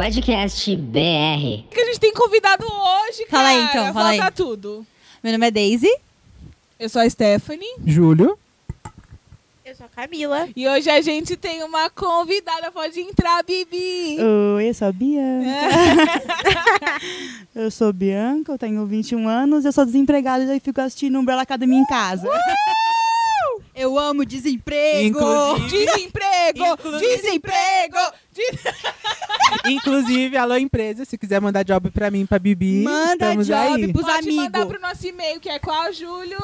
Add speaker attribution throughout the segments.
Speaker 1: Squadcast BR.
Speaker 2: que a gente tem convidado hoje, cara.
Speaker 3: Fala aí, então, fala
Speaker 2: Falta
Speaker 3: aí.
Speaker 2: tudo.
Speaker 3: Meu nome é Daisy.
Speaker 2: Eu sou a Stephanie
Speaker 4: Júlio.
Speaker 5: Eu sou a Camila.
Speaker 2: e hoje a gente tem uma convidada. Pode entrar, Bibi.
Speaker 6: Oi, eu sou a Bianca. eu sou Bianca, eu tenho 21 anos, eu sou desempregada e fico assistindo Umbrella Academy em casa.
Speaker 3: Eu amo desemprego.
Speaker 4: Inclusive,
Speaker 2: Desemprego!
Speaker 3: Inclusive-
Speaker 2: Desemprego!
Speaker 4: inclusive, alô empresa, se quiser mandar job pra mim, pra Bibi,
Speaker 3: Manda
Speaker 4: estamos
Speaker 3: job
Speaker 4: aí.
Speaker 3: pros
Speaker 2: Pode mandar
Speaker 3: amigos.
Speaker 2: pro nosso e-mail, que é qual, Júlio?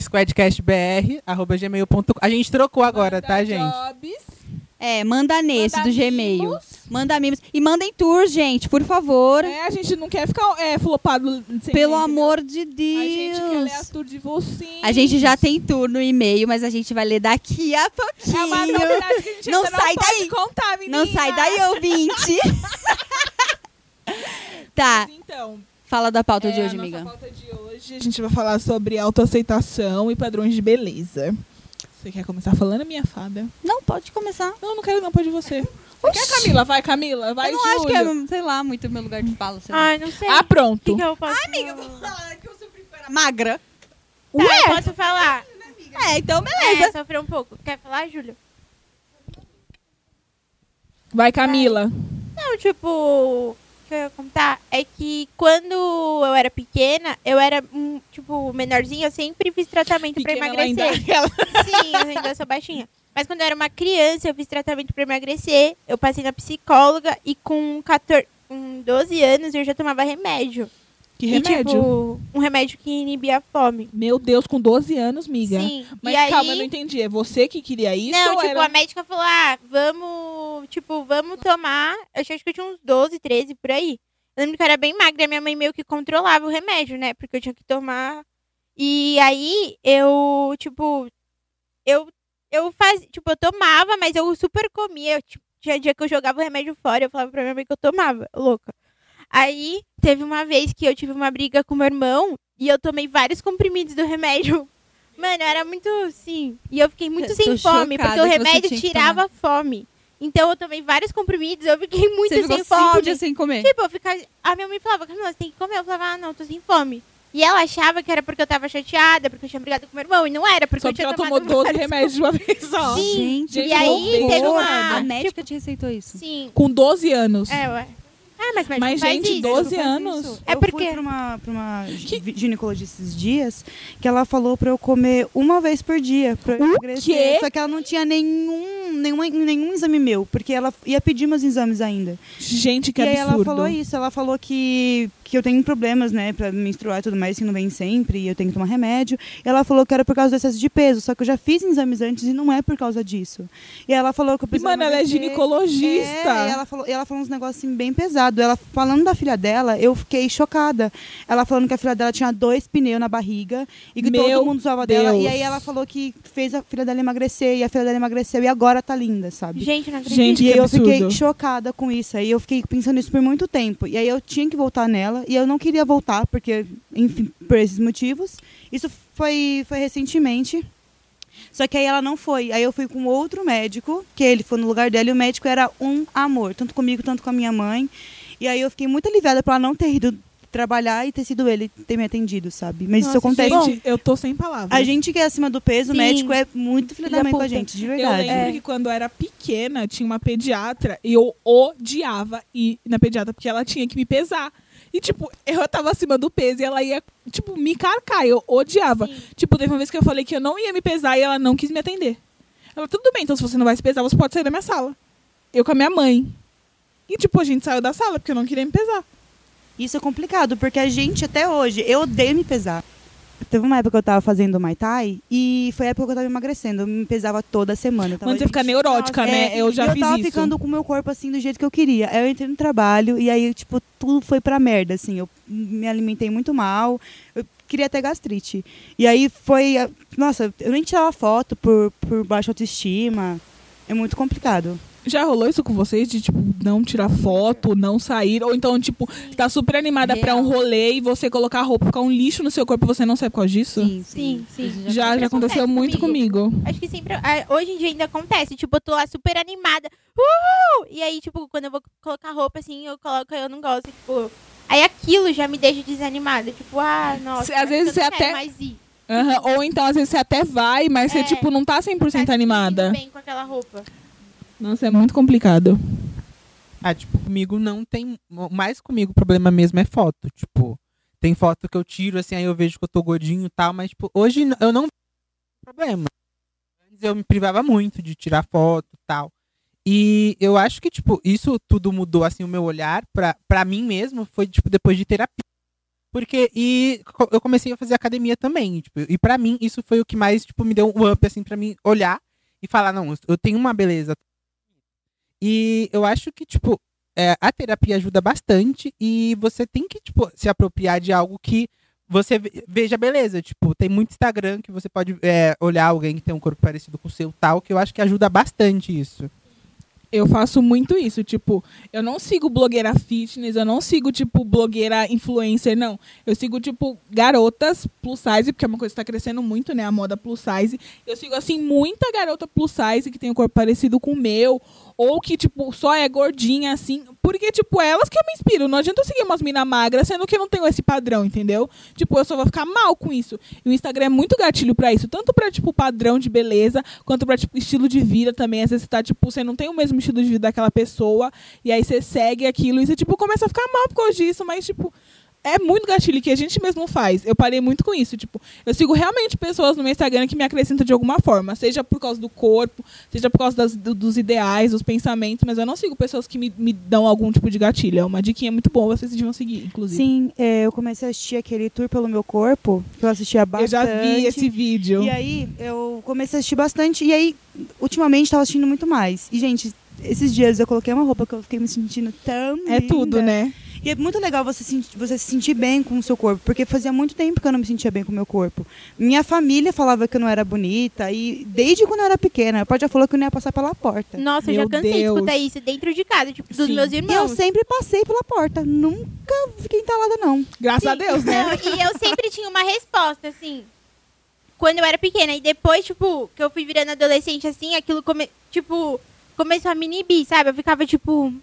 Speaker 4: squadcastbr@gmail.com. A gente trocou agora,
Speaker 2: Manda
Speaker 4: tá, gente?
Speaker 2: Jobs,
Speaker 3: É, manda nesse
Speaker 2: manda
Speaker 3: do Gmail.
Speaker 2: mimos.
Speaker 3: Manda mimos. E mandem tour, gente, por favor.
Speaker 2: É, a gente não quer ficar é, flopado
Speaker 3: Pelo amor de
Speaker 2: entendeu? A gente quer ler as
Speaker 3: Deus.
Speaker 2: tour de vocês.
Speaker 3: A gente já tem tour no e-mail, mas a gente vai ler daqui a pouquinho.
Speaker 2: É uma novidade que a gente
Speaker 3: Não sai
Speaker 2: pode
Speaker 3: daí.
Speaker 2: contar, menina.
Speaker 3: Não sai daí, ouvinte. tá,
Speaker 2: Mas Então,
Speaker 3: fala da pauta
Speaker 2: é,
Speaker 3: de hoje, amiga.
Speaker 2: nossa pauta de hoje, a gente vai falar sobre autoaceitação e padrões de beleza. Você quer começar falando, minha fada?
Speaker 3: Não, pode começar.
Speaker 2: Não, não quero não, pode você. Você quer, Camila? Vai, Camila. Vai,
Speaker 3: eu não acho que
Speaker 2: Júlio.
Speaker 3: é, sei lá, muito meu lugar de fala. sei lá.
Speaker 5: Ai, não sei.
Speaker 2: Ah,
Speaker 5: o
Speaker 2: pronto.
Speaker 5: que, que eu posso
Speaker 3: Amiga, vou
Speaker 5: falar?
Speaker 3: que eu sofri era magra.
Speaker 5: Tá, eu posso falar?
Speaker 3: É, então beleza.
Speaker 5: É, sofreu um pouco. Quer falar, Júlio?
Speaker 2: Vai, Camila.
Speaker 5: Não, tipo, que eu ia contar é que quando eu era pequena, eu era, tipo, menorzinha, eu sempre fiz tratamento pra
Speaker 2: Pequena ela ainda-
Speaker 5: emagrecer. Sim, eu ainda sou baixinha. Mas quando eu era uma criança, eu fiz tratamento pra emagrecer. Eu passei na psicóloga e com 14, com 12 anos eu já tomava remédio.
Speaker 2: Que
Speaker 5: E,
Speaker 2: remédio?
Speaker 5: tipo, um remédio que inibia a fome.
Speaker 2: Meu Deus, com 12 anos, miga.
Speaker 5: Sim.
Speaker 2: Mas
Speaker 5: e aí,
Speaker 2: calma, eu não entendi. É você que queria isso
Speaker 5: Não, tipo,
Speaker 2: era...
Speaker 5: a médica falou, ah, vamos, tipo, vamos tomar. Eu acho que eu tinha uns 12, 13 por aí. Eu lembro que eu era bem magra, e a minha mãe meio que controlava o remédio, né? Porque eu tinha que tomar. E aí eu, tipo, eu, eu fazia, tipo, eu tomava, mas eu super comia. Eu, tipo, tinha dia que eu jogava o remédio fora, eu falava pra minha mãe que eu tomava, louca. Aí teve uma vez que eu tive uma briga com meu irmão e eu tomei vários comprimidos do remédio. Mano, era muito, sim. E eu fiquei muito
Speaker 3: Eu
Speaker 5: sem fome, porque o remédio tirava fome. Então eu tomei vários comprimidos, eu fiquei muito
Speaker 3: Você ficou
Speaker 5: sem
Speaker 3: cinco
Speaker 5: fome.
Speaker 3: dias sem comer.
Speaker 5: Tipo, eu ficava. A minha mãe falava, Camila, você tem que comer. Eu falava, ah, não, tô sem fome. E ela achava que era porque eu tava chateada, porque eu tinha brigado com meu irmão. E não era, porque
Speaker 2: Só
Speaker 5: eu tinha
Speaker 2: ela
Speaker 5: tomado
Speaker 2: tomou 12
Speaker 5: vários-
Speaker 2: remédios de uma vez só.
Speaker 5: Sim.
Speaker 3: Gente,
Speaker 2: Gente,
Speaker 5: E aí teve uma.
Speaker 3: A médica te receitou isso.
Speaker 5: Sim.
Speaker 2: Com 12 anos.
Speaker 5: É, ué. Ah, mas, mas,
Speaker 2: Mas, gente,
Speaker 5: isso.
Speaker 2: 12
Speaker 6: Faz
Speaker 2: anos.
Speaker 6: isso.
Speaker 5: É
Speaker 6: eu
Speaker 5: porque-
Speaker 6: fui pra uma, pra uma gi- ginecologista esses dias que ela falou pra eu comer uma vez por dia pra eu emagrecer.
Speaker 2: quê?
Speaker 6: Só que ela não tinha nenhum, nenhum, nenhum exame meu, porque ela ia pedir meus exames ainda.
Speaker 2: Gente, que
Speaker 6: e
Speaker 2: absurdo.
Speaker 6: ela falou isso, ela falou que, que eu tenho problemas, né, pra menstruar e tudo mais, que não vem sempre, e eu tenho que tomar remédio. E ela falou que era por causa do excesso de peso, só que eu já fiz exames antes e não é por causa disso. E ela falou que eu
Speaker 2: E,
Speaker 6: precisava
Speaker 2: mano, ela é ginecologista.
Speaker 6: É, e ela falou, e ela falou uns negócios assim, bem pesados. Ela falando da filha dela, eu fiquei chocada. Ela falando que a filha dela tinha dois pneus na barriga e que
Speaker 2: Meu
Speaker 6: todo mundo zoava dela.
Speaker 2: Deus.
Speaker 6: E aí ela falou que fez a filha dela emagrecer e a filha dela emagreceu e agora tá linda, sabe?
Speaker 5: Gente, não acredito.
Speaker 2: Gente,
Speaker 6: E eu
Speaker 2: absurdo.
Speaker 6: fiquei chocada com isso. Aí eu fiquei pensando nisso por muito tempo. E aí eu tinha que voltar nela e eu não queria voltar, porque, enfim, por esses motivos. Isso foi, foi recentemente. Só que aí ela não foi. Aí eu fui com outro médico, que ele foi no lugar dela, e o médico era um amor, tanto comigo, tanto com a minha mãe. E aí eu fiquei muito aliviada por ela não ter ido trabalhar e ter sido ele ter me atendido, sabe? Mas isso
Speaker 5: Nossa,
Speaker 6: acontece.
Speaker 2: Gente, eu tô sem palavras.
Speaker 6: a gente que é acima do peso, o
Speaker 5: Sim.
Speaker 6: médico é muito filho da mãe com a gente, de
Speaker 2: Eu
Speaker 6: verdade.
Speaker 2: lembro que quando eu era pequena, tinha uma pediatra e eu odiava ir na pediatra porque ela tinha que me pesar. E, tipo, eu tava acima do peso e ela ia, tipo, me carcar. Eu odiava.
Speaker 5: Sim.
Speaker 2: Tipo, teve uma vez que eu falei que eu não ia me pesar e ela não quis me atender. Ela, tudo bem, então se você não vai se pesar, você pode sair da minha sala. Eu com a minha mãe. E, tipo, a gente saiu da sala porque eu não queria me pesar.
Speaker 6: Isso é complicado, porque a gente, até hoje, eu odeio me pesar. Teve uma época que eu tava fazendo Muay Thai e foi a época que eu tava emagrecendo. Eu me pesava toda semana.
Speaker 2: Quando você fica neurótica,
Speaker 5: nossa,
Speaker 2: né?
Speaker 6: É,
Speaker 2: eu já fiz
Speaker 6: eu tava
Speaker 2: isso.
Speaker 6: ficando com o meu corpo assim do jeito que eu queria. Aí eu entrei no trabalho e aí, tipo, tudo foi pra merda, assim. Eu me alimentei muito mal. Eu queria ter gastrite. E aí foi. Nossa, eu nem tirava foto por, por baixa autoestima. É muito complicado.
Speaker 2: Já rolou isso com vocês? De, tipo, não tirar foto, não sair? Ou então, tipo, tá super animada pra um rolê e você colocar a roupa, ficar um lixo no seu corpo e você não sai por causa disso?
Speaker 3: Sim,
Speaker 5: Sim, sim.
Speaker 2: Já, já aconteceu
Speaker 5: acontece
Speaker 2: muito comigo.
Speaker 5: Acho que sempre. ah, Hoje em dia ainda acontece. Tipo, eu tô lá super animada. Uhul! E aí, tipo, quando eu vou colocar roupa assim, eu coloco, eu não gosto. Tipo. Aí aquilo já me deixa desanimada. Tipo, ah, nossa.
Speaker 2: Às vezes você até-
Speaker 5: mais ir.
Speaker 2: Aham, Ou então, às vezes, você até vai, mas você,
Speaker 5: É.
Speaker 2: tipo, não tá 100%
Speaker 5: Tá
Speaker 2: animada.
Speaker 5: bem com aquela roupa.
Speaker 2: Nossa, é muito complicado.
Speaker 4: Ah, tipo, comigo não tem. Mais comigo o problema mesmo é foto. Tipo, tem foto que eu tiro, assim, aí eu vejo que eu tô gordinho e tal, mas, tipo, hoje eu não problema. Antes eu me privava muito de tirar foto e tal. E eu acho que, tipo, isso tudo mudou, assim, o meu olhar pra, pra mim mesmo, foi, tipo, depois de terapia. Porque, e eu comecei a fazer academia também, tipo, e pra mim isso foi o que mais, tipo, me deu um up, assim, pra mim olhar e falar, não, eu tenho uma beleza. E eu acho que, tipo, é, a terapia ajuda bastante e você tem que, tipo, se apropriar de algo que você ve- veja beleza. Tipo, tem muito Instagram que você pode é, olhar alguém que tem um corpo parecido com o seu tal, que eu acho que ajuda bastante isso.
Speaker 2: Eu faço muito isso, tipo, eu não sigo blogueira fitness, eu não sigo, tipo, blogueira influencer, não. Eu sigo, tipo, garotas plus size, porque é uma coisa que tá crescendo muito, né, a moda plus size. Eu sigo, assim, muita garota plus size que tem um corpo parecido com o meu, ou que, tipo, só é gordinha, assim, porque, tipo, é elas que eu me inspiro. Não adianta eu seguir umas minas magras, sendo que eu não tenho esse padrão, entendeu? Tipo, eu só vou ficar mal com isso. E o Instagram é muito gatilho pra isso, tanto pra, tipo, padrão de beleza, quanto pra, tipo, estilo de vida também. Às vezes você tá, tipo, você não tem o mesmo estilo de vida daquela pessoa, e aí você segue aquilo e você, tipo, começa a ficar mal por causa disso, mas, tipo, é muito gatilho que a gente mesmo faz. Eu parei muito com isso. Tipo, eu sigo realmente pessoas no meu Instagram que me acrescentam de alguma forma. Seja por causa do corpo, seja por causa das- do- dos ideais, dos pensamentos, mas eu não sigo pessoas que me, me dão algum tipo de gatilho. É uma diquinha muito boa, vocês deviam seguir, inclusive.
Speaker 6: Sim, é, eu comecei a assistir aquele tour pelo meu corpo, que eu assistia
Speaker 2: eu
Speaker 6: bastante.
Speaker 2: já vi esse vídeo.
Speaker 6: E aí, eu comecei a assistir bastante. E aí, ultimamente, tava assistindo muito mais. E, gente, esses dias eu coloquei uma roupa que eu fiquei me sentindo tão
Speaker 2: É tudo,
Speaker 6: linda.
Speaker 2: né?
Speaker 6: E é muito legal você, senti- você se sentir bem com o seu corpo, porque fazia muito tempo que eu não me sentia bem com o meu corpo. Minha família falava que eu não era bonita, e desde quando eu era pequena, meu pai já falou que eu não ia passar pela porta.
Speaker 5: Nossa, eu
Speaker 2: Meu
Speaker 5: já cansei
Speaker 2: Deus.
Speaker 5: de escutar isso dentro de casa, tipo, dos
Speaker 2: Sim.
Speaker 5: meus
Speaker 6: E eu
Speaker 5: irmãos.
Speaker 6: sempre passei pela porta, nunca fiquei entalada, não.
Speaker 2: Graças a
Speaker 5: Sim.
Speaker 2: Deus, né?
Speaker 5: Não, e eu sempre tinha uma resposta, assim. Quando eu era pequena. E depois, tipo, que eu fui virando adolescente, assim, aquilo come... tipo, começou a me inibir, sabe? Eu ficava, tipo.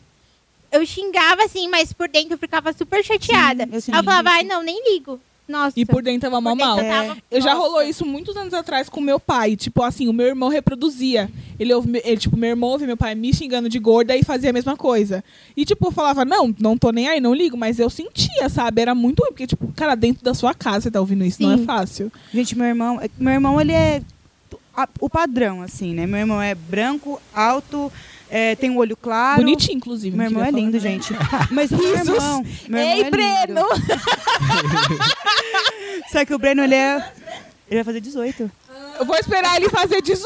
Speaker 5: Eu xingava, assim, mas por dentro eu ficava super chateada.
Speaker 6: Sim, eu sinto
Speaker 5: eu falava, ai, não, nem ligo. Nossa.
Speaker 2: E por dentro tava mal mal.
Speaker 5: eu tava,
Speaker 2: Eu já rolou isso muitos anos atrás com meu pai. Tipo assim, o meu irmão reproduzia. Ele, ouve- ele tipo, meu irmão ouvia meu pai me xingando de gorda e fazia a mesma coisa. E, tipo, eu falava, não, não tô nem aí, não ligo. Mas eu sentia, sabe? Era muito ruim. Porque, tipo, cara, dentro da sua casa você tá ouvindo isso. Não é
Speaker 5: Sim.
Speaker 2: fácil.
Speaker 6: Gente, meu irmão, meu irmão, ele é o padrão, assim, né? Meu irmão é branco, alto, é, tem um olho claro.
Speaker 2: Bonitinho, inclusive.
Speaker 6: Meu irmão é lindo, gente. Mas meu irmão. Meu irmão
Speaker 2: Ei,
Speaker 6: é.
Speaker 2: Breno!
Speaker 6: Só que o Breno, ele é. Ele vai fazer 18.
Speaker 2: Eu vou esperar ele fazer 18.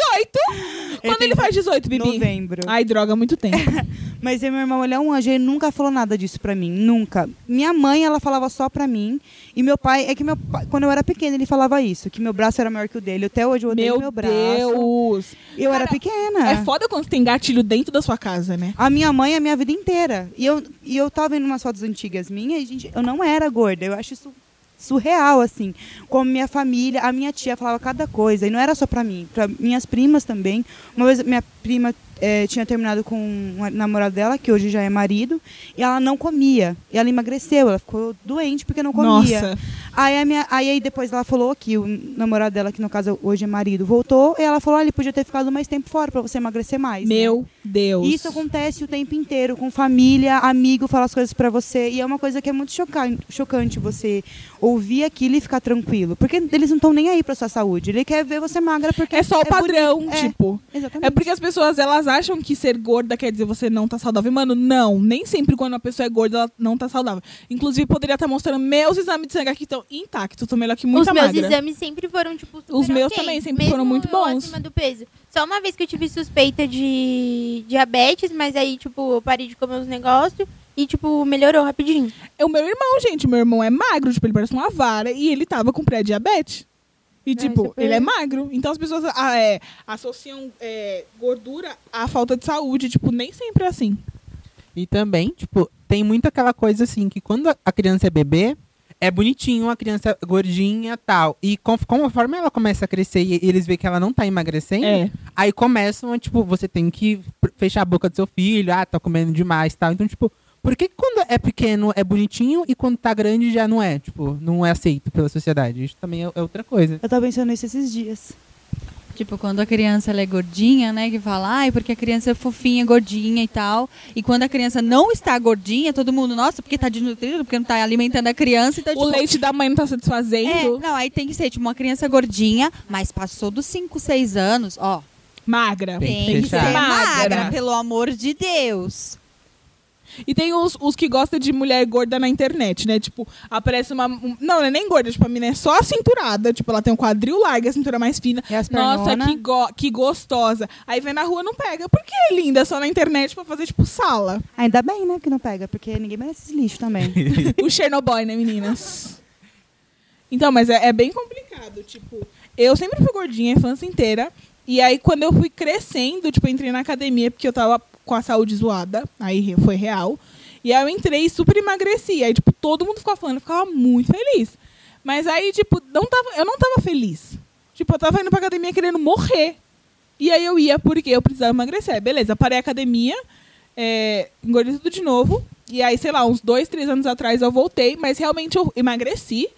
Speaker 2: Quando
Speaker 6: tem
Speaker 2: ele faz 18, Bibi?
Speaker 6: Novembro.
Speaker 2: Ai, droga, muito tempo.
Speaker 6: Mas meu irmão, ele é um anjo, ele nunca falou nada disso pra mim, nunca. Minha mãe, ela falava só pra mim. E meu pai, é que meu pai, quando eu era pequena, ele falava isso, que meu braço era maior que o dele. Até hoje eu odeio
Speaker 2: Meu
Speaker 6: meu, braço.
Speaker 2: Deus.
Speaker 6: Eu era
Speaker 2: Cara,
Speaker 6: pequena.
Speaker 2: É foda quando tem gatilho dentro da sua casa, né?
Speaker 6: A minha mãe é a minha vida inteira. E eu, e eu tava vendo umas fotos antigas minhas e, gente, eu não era gorda. Eu acho isso surreal, assim. Como minha família, a minha tia falava cada coisa. E não era só pra mim, pra minhas primas também. Uma vez minha prima eh, tinha terminado com um namorado dela, que hoje já é marido, e ela não comia. E ela emagreceu, ela ficou doente porque não comia.
Speaker 2: Nossa.
Speaker 6: Aí, a minha, aí, aí depois ela falou que o namorado dela, que no caso hoje é marido, voltou, e ela falou: ah, ele podia ter ficado mais tempo fora pra você emagrecer mais. né?"
Speaker 2: Meu Deus.
Speaker 6: Isso acontece o tempo inteiro, com família, amigo, falar as coisas pra você. E é uma coisa que é muito choca- chocante você ouvir aquilo e ficar tranquilo. Porque eles não estão nem aí pra sua saúde. Ele quer ver você magra porque
Speaker 2: É só o padrão,
Speaker 6: bonito. É,
Speaker 2: tipo.
Speaker 6: Exatamente.
Speaker 2: É porque as pessoas elas acham que ser gorda quer dizer você não tá saudável. Mano, não. Nem sempre quando uma pessoa é gorda ela não tá saudável. Inclusive, poderia estar mostrando meus exames de sangue aqui estão intactos. Tô melhor que
Speaker 5: Os
Speaker 2: muita
Speaker 5: meus
Speaker 2: magra.
Speaker 5: exames sempre foram, tipo, super
Speaker 2: Os meus
Speaker 5: ok,
Speaker 2: também sempre
Speaker 5: mesmo
Speaker 2: foram muito bons.
Speaker 5: acima do peso. Só uma vez que eu tive suspeita de diabetes, mas aí, tipo, eu parei de comer os negócios e, tipo, melhorou rapidinho.
Speaker 2: É o meu irmão, gente. Meu irmão é magro, tipo, ele parece uma vara. E ele tava com pré-diabetes. E, tipo,
Speaker 5: super-
Speaker 2: ele é magro. Então as pessoas ah, é, associam é, gordura à falta de saúde. Tipo, nem sempre é assim.
Speaker 4: E também, tipo, tem muito aquela coisa assim, que quando a- criança é bebê, é bonitinho, a criança gordinha tal. E com- conforme ela começa a crescer e eles veem que ela não tá emagrecendo,
Speaker 2: É.
Speaker 4: aí começam, a, tipo, você tem que fechar a boca do seu filho, ah, tá comendo demais tal. Então, tipo, por que que quando é pequeno é bonitinho e quando tá grande já não é? Tipo, não é aceito pela sociedade. Isso também é, é outra coisa.
Speaker 6: Eu tava pensando nisso esses dias.
Speaker 3: Tipo, quando a criança ela é gordinha, né? Que fala, ai, porque a criança é fofinha, gordinha e tal. E quando a criança não está gordinha, todo mundo, nossa, porque tá desnutrido, porque não tá alimentando a criança. Então,
Speaker 2: O
Speaker 3: tipo,
Speaker 2: leite da mãe não tá
Speaker 3: É,
Speaker 2: satisfazendo.
Speaker 3: não, aí tem que ser, tipo, uma criança gordinha, mas passou dos 5, 6 anos, ó.
Speaker 2: Magra.
Speaker 4: Tem que
Speaker 3: Tem que ser
Speaker 4: fechar.
Speaker 3: magra,
Speaker 2: Magra.
Speaker 3: pelo amor de Deus.
Speaker 2: E tem os, os que gostam de mulher gorda na internet, né? Tipo, aparece uma. um- não, não é nem gorda, tipo, a mina é só acinturada. Tipo, ela tem um quadril largo, a cintura mais fina.
Speaker 6: E as
Speaker 2: Nossa,
Speaker 6: pernona?
Speaker 2: que, go- que gostosa. Aí vem na rua não pega. Por que é linda só na internet pra fazer, tipo, sala?
Speaker 6: Ainda bem, né, que não pega, porque ninguém merece esse lixo também.
Speaker 2: o Chernobyl, né, meninas? Então, mas é, é bem complicado. Tipo, eu sempre fui gordinha a infância inteira. E aí, quando eu fui crescendo, tipo, eu entrei na academia porque eu tava com a saúde zoada. Aí foi real. E aí eu entrei super emagreci. Aí, tipo, todo mundo ficava falando, eu ficava muito feliz. Mas aí, tipo, não tava, eu não tava feliz. Tipo, eu tava indo pra academia querendo morrer. E aí eu ia porque eu precisava emagrecer. Beleza, parei a academia, é, engordei tudo de novo. E aí, sei lá, uns dois, três anos atrás eu voltei, mas realmente eu emagreci.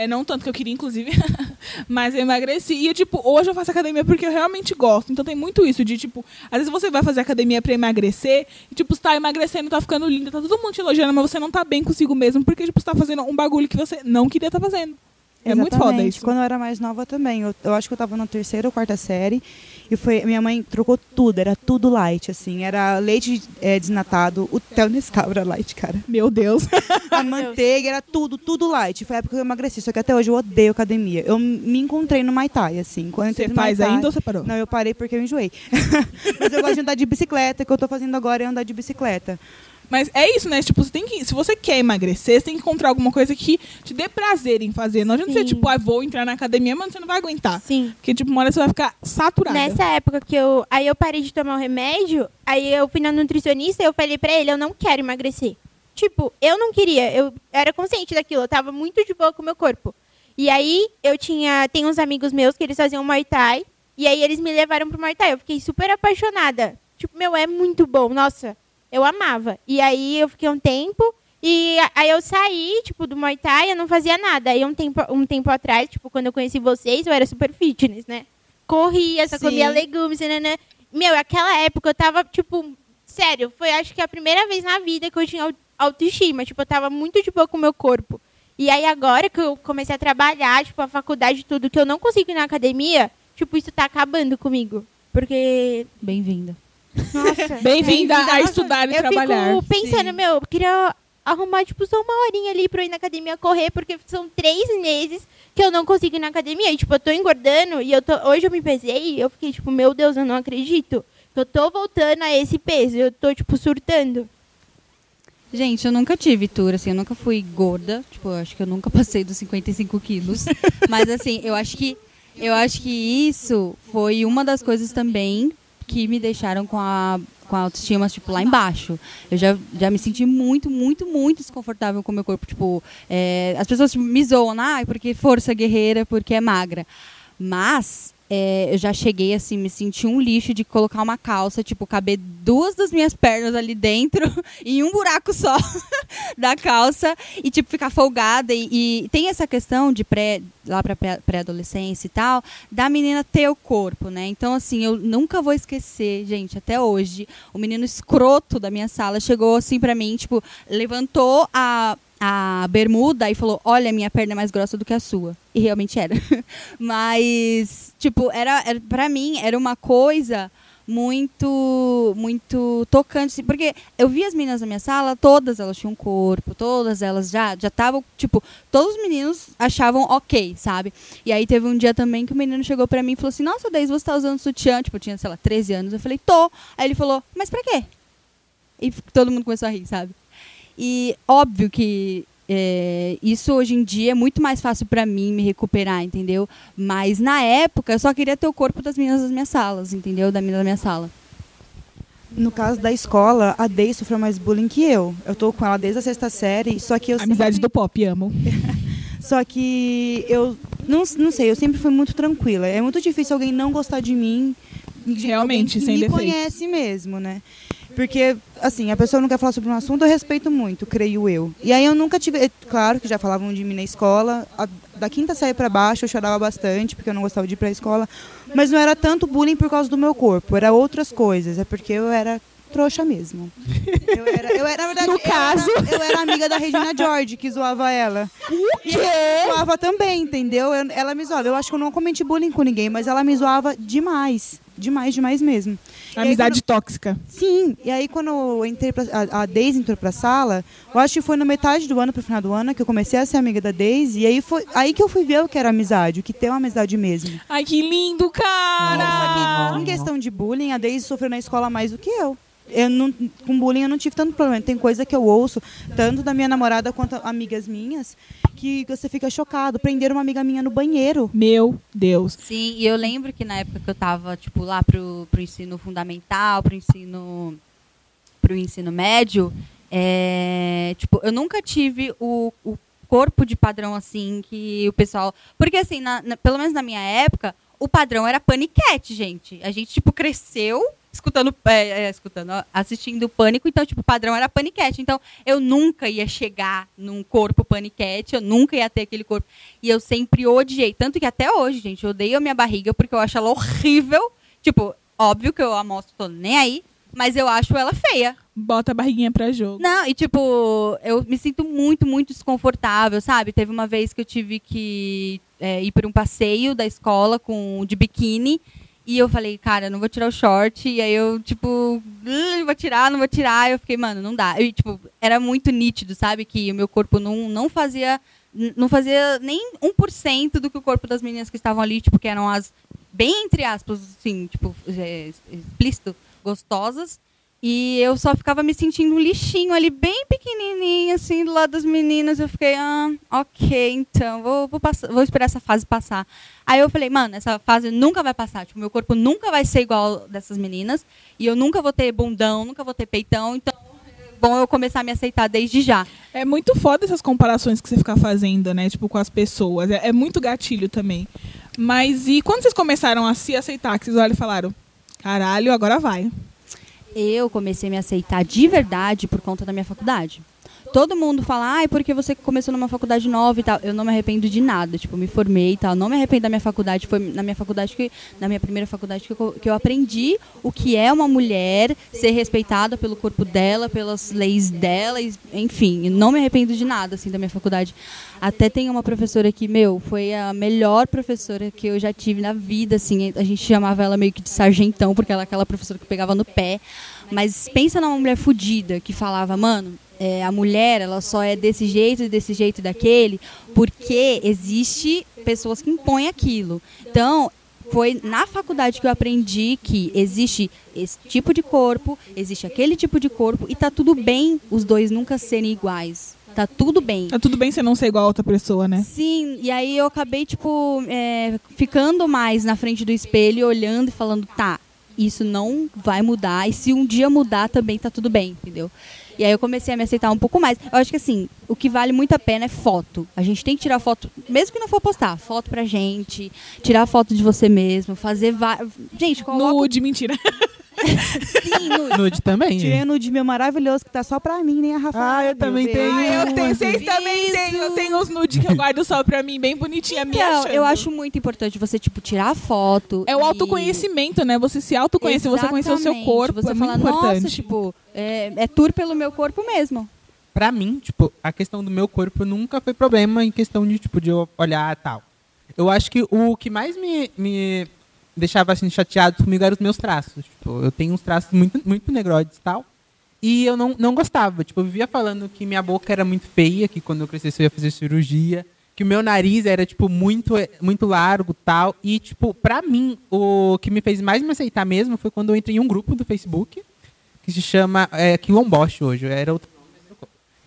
Speaker 2: É, não tanto que eu queria, inclusive, mas eu emagreci. E, tipo, hoje eu faço academia porque eu realmente gosto. Então tem muito isso de, tipo, às vezes você vai fazer academia pra emagrecer e, tipo, você tá emagrecendo, tá ficando linda, tá todo mundo te elogiando, mas você não tá bem consigo mesmo porque, tipo, você tá fazendo um bagulho que você não queria estar fazendo. É muito foda
Speaker 6: Exatamente.
Speaker 2: isso.
Speaker 6: Quando eu era mais nova também. Eu, eu acho que eu tava na terceira ou quarta série. E foi. Minha mãe trocou tudo, era tudo light, assim. Era leite é, desnatado, o Theo Nescau era light, cara.
Speaker 2: Meu Deus.
Speaker 6: A manteiga era tudo, tudo light. Foi a época que eu emagreci. Só que até hoje eu odeio academia. Eu me encontrei no Muay Thai, assim. Quando
Speaker 2: Você faz ainda ou você parou?
Speaker 6: Não, eu parei porque eu enjoei. Mas eu gosto de andar de bicicleta. O que eu tô fazendo agora é andar de bicicleta.
Speaker 2: Mas é isso, né? Tipo, você tem que. Se você quer emagrecer, você tem que encontrar alguma coisa que te dê prazer em fazer. Não adianta você,
Speaker 5: Sim.
Speaker 2: tipo, ah, vou entrar na academia, mas você não vai aguentar.
Speaker 5: Sim.
Speaker 2: Porque, tipo, uma hora você vai ficar saturada.
Speaker 5: Nessa época que eu. Aí eu parei de tomar o remédio, aí eu fui na nutricionista e eu falei pra ele, eu não quero emagrecer. Tipo, eu não queria, eu era consciente daquilo, eu tava muito de boa com o meu corpo. E aí eu tinha. Tem uns amigos meus que eles faziam Muay Thai. E aí eles me levaram pro Muay Thai. Eu fiquei super apaixonada. Tipo, meu, é muito bom. Nossa, eu amava. E aí eu fiquei um tempo. E aí eu saí, tipo, do Muay Thai, eu não fazia nada. Aí um tempo, um tempo atrás, tipo, quando eu conheci vocês, eu era super fitness, né? Corria, só
Speaker 3: Sim.
Speaker 5: comia legumes, né? Meu, aquela época eu tava, tipo, sério, foi acho que a primeira vez na vida que eu tinha au- autoestima. Tipo, eu tava muito de boa com o meu corpo. E aí agora que eu comecei a trabalhar, tipo, a faculdade e tudo, que eu não consigo ir na academia, tipo, isso tá acabando comigo. Porque,
Speaker 3: Bem-vinda.
Speaker 5: Nossa.
Speaker 2: Bem-vinda a
Speaker 5: nossa,
Speaker 2: estudar e
Speaker 5: eu
Speaker 2: trabalhar.
Speaker 5: fico pensando,
Speaker 6: Sim.
Speaker 5: meu, eu queria arrumar, tipo, só uma horinha ali pra eu ir na academia correr, porque são três meses que eu não consigo ir na academia. E, tipo, eu tô engordando e eu tô. Hoje eu me pesei e eu fiquei, tipo, meu Deus, eu não acredito. que Eu tô voltando a esse peso. Eu tô, tipo, surtando.
Speaker 3: Gente, eu nunca tive tour, assim, eu nunca fui gorda. Tipo, eu acho que eu nunca passei dos 55 quilos. Mas assim, eu acho que eu acho que isso foi uma das coisas também que me deixaram com a, com a autoestima, tipo, lá embaixo. Eu já, já me senti muito, muito, muito desconfortável com o meu corpo. Tipo, é, as pessoas tipo, me zoam, ah, porque força guerreira, porque é magra. Mas é, eu já cheguei assim, me senti um lixo de colocar uma calça, tipo, caber duas das minhas pernas ali dentro em um buraco só da calça e, tipo, ficar folgada. E, e tem essa questão de pré, lá pra pré- pré-adolescência e tal, da menina ter o corpo, né? Então, assim, eu nunca vou esquecer, gente, até hoje, o menino escroto da minha sala chegou assim pra mim, tipo, levantou a a bermuda e falou: Olha, minha perna é mais grossa do que a sua. E realmente era. Mas, tipo, era, era para mim, era uma coisa muito, muito tocante. assim, Porque eu vi as meninas na minha sala, todas elas tinham corpo, todas elas já já estavam, tipo, todos os meninos achavam ok, sabe? E aí teve um dia também que o menino chegou pra mim e falou assim: Nossa, Deise, você tá usando sutiã? Tipo, eu tinha, sei lá, 13 anos. Eu falei: Tô. Aí ele falou: Mas pra quê? E todo mundo começou a rir, sabe? E óbvio que é, isso hoje em dia é muito mais fácil pra mim me recuperar, entendeu? Mas na época eu só queria ter o corpo das meninas das minhas salas, entendeu? Da menina da minha sala.
Speaker 6: No caso da escola, a Day sofreu mais bullying que eu. Eu tô com ela desde a sexta série, só que eu
Speaker 2: Amizade
Speaker 6: sempre-
Speaker 2: do pop, amo.
Speaker 6: Só que eu não, não sei, eu sempre fui muito tranquila. É muito difícil alguém não gostar de mim. de
Speaker 2: Realmente,
Speaker 6: alguém que
Speaker 2: sem
Speaker 6: me
Speaker 2: defeito.
Speaker 6: conhece mesmo, né? Porque, assim, a pessoa não quer falar sobre um assunto, eu respeito muito, creio eu. E aí eu nunca tive. é Claro que já falavam de mim na escola. a- da quinta série pra baixo eu chorava bastante, porque eu não gostava de ir pra escola. Mas não era tanto bullying por causa do meu corpo, era outras coisas. É porque eu era trouxa mesmo. Eu era, eu era na verdade,
Speaker 2: No
Speaker 6: eu
Speaker 2: caso.
Speaker 6: era, eu era amiga da Regina George, que zoava ela. O quê? Eu zoava também, entendeu? Eu- ela me zoava. Eu acho que eu não cometi bullying com ninguém, mas ela me zoava demais. Demais, demais mesmo. Aí,
Speaker 2: Amizade tóxica.
Speaker 6: Sim, e aí quando eu entrei pra, a, a Daisy entrou pra sala, eu acho que foi na metade do ano, pro final do ano, que eu comecei a ser amiga da Daisy, e aí foi aí que eu fui ver o que era amizade, o que tem uma amizade mesmo.
Speaker 2: Ai, que lindo, cara!
Speaker 6: Só que em questão de bullying, a Daisy sofreu na escola mais do que eu. Eu não, com bullying eu não tive tanto problema. Tem coisa que eu ouço, tanto da minha namorada quanto amigas minhas, que você fica chocado. Prenderam uma amiga minha no banheiro.
Speaker 2: Meu Deus.
Speaker 3: Sim, e eu lembro que na época que eu tava, tipo, lá pro, pro ensino fundamental, pro ensino, pro ensino médio, é, tipo, eu nunca tive o, o corpo de padrão assim que o pessoal. Porque assim, na- na- pelo menos na minha época, o padrão era paniquete, gente. A gente, tipo, cresceu escutando, é, é, escutando, assistindo pânico, então, tipo, o padrão era paniquete. Então, eu nunca ia chegar num corpo paniquete, eu nunca ia ter aquele corpo. E eu sempre odiei. Tanto que até hoje, gente, eu odeio a minha barriga porque eu acho ela horrível. Tipo, óbvio que eu a mostro, tô nem aí. Mas eu acho ela feia.
Speaker 2: Bota a barriguinha pra jogo.
Speaker 3: Não, e tipo, eu me sinto muito, muito desconfortável, sabe? Teve uma vez que eu tive que é, ir para um passeio da escola com de biquíni. E eu falei, cara, não vou tirar o short. E aí eu, tipo, "Ih, vou tirar, não vou tirar. Eu fiquei, mano, não dá. E, tipo, era muito nítido, sabe? Que o meu corpo não, não fazia. Não fazia nem 1% do que o corpo das meninas que estavam ali, tipo, que eram as, bem entre aspas, assim, tipo, é, explícito, gostosas. E eu só ficava me sentindo um lixinho ali, bem pequenininho, assim, do lado das meninas. Eu fiquei, ah, ok, então, vou, vou, passar, vou esperar essa fase passar. Aí eu falei, mano, essa fase nunca vai passar. Tipo, meu corpo nunca vai ser igual dessas meninas. E eu nunca vou ter bundão, nunca vou ter peitão. Então, é bom eu começar a me aceitar desde já.
Speaker 2: É muito foda essas comparações que você fica fazendo, né? Tipo, com as pessoas. É, é muito gatilho também. Mas e quando vocês começaram a se aceitar, que vocês olharam e falaram, caralho, agora vai.
Speaker 3: Eu comecei a me aceitar de verdade por conta da minha faculdade. Todo mundo fala, ai, porque você começou numa faculdade nova e tal. Eu não me arrependo de nada. Tipo, me formei e tal. Não me arrependo da minha faculdade. Foi na minha faculdade que, na minha primeira faculdade que eu, que eu aprendi o que é uma mulher ser respeitada pelo corpo dela, pelas leis dela, enfim. Não me arrependo de nada, assim, da minha faculdade. Até tem uma professora que, meu, foi a melhor professora que eu já tive na vida, assim. A gente chamava ela meio que de sargentão, porque ela é aquela professora que pegava no pé. Mas pensa numa mulher fodida que falava, mano, é, a mulher ela só é desse jeito, desse jeito, daquele, porque existe pessoas que impõem aquilo. Então, foi na faculdade que eu aprendi que existe esse tipo de corpo, existe aquele tipo de corpo, e tá tudo bem os dois nunca serem iguais. Tá tudo bem.
Speaker 2: Tá tudo bem você não ser igual a outra pessoa, né?
Speaker 3: Sim, e aí eu acabei, tipo, é, ficando mais na frente do espelho, olhando e falando, tá, isso não vai mudar, e se um dia mudar também tá tudo bem, entendeu? E aí eu comecei a me aceitar um pouco mais. Eu acho que assim, o que vale muito a pena é foto. A gente tem que tirar foto, mesmo que não for postar, foto pra gente, tirar foto de você mesmo, fazer várias. Gente, coloca
Speaker 2: Nude, mentira.
Speaker 3: sim, nude.
Speaker 4: Nude também.
Speaker 6: Tirei o nude meu maravilhoso, que tá só pra mim, nem a Rafa.
Speaker 4: Ah, eu também tenho.
Speaker 2: Ah, eu tenho, vocês também têm. Eu tenho os nude que eu guardo só pra mim, bem bonitinha, me
Speaker 3: Então,
Speaker 2: achando.
Speaker 3: eu acho muito importante você, tipo, tirar a foto.
Speaker 2: É o
Speaker 3: e-
Speaker 2: autoconhecimento, né? Você se autoconhecer, você conhecer o seu corpo,
Speaker 3: Você
Speaker 2: é
Speaker 3: fala,
Speaker 2: muito importante.
Speaker 3: nossa, tipo, é, é tour pelo meu corpo mesmo.
Speaker 4: Pra mim, tipo, a questão do meu corpo nunca foi problema em questão de, tipo, de eu olhar tal. Eu acho que o que mais me, me deixava, assim, chateado comigo eram os meus traços. Tipo, eu tenho uns traços muito, muito negroides e tal. E eu não, não gostava. Tipo, eu vivia falando que minha boca era muito feia, que quando eu crescesse eu ia fazer cirurgia. Que o meu nariz era, tipo, muito, muito largo tal. E, tipo, pra mim, o que me fez mais me aceitar mesmo foi quando eu entrei em um grupo do Facebook que se chama é, Quilomboche hoje. Era outro.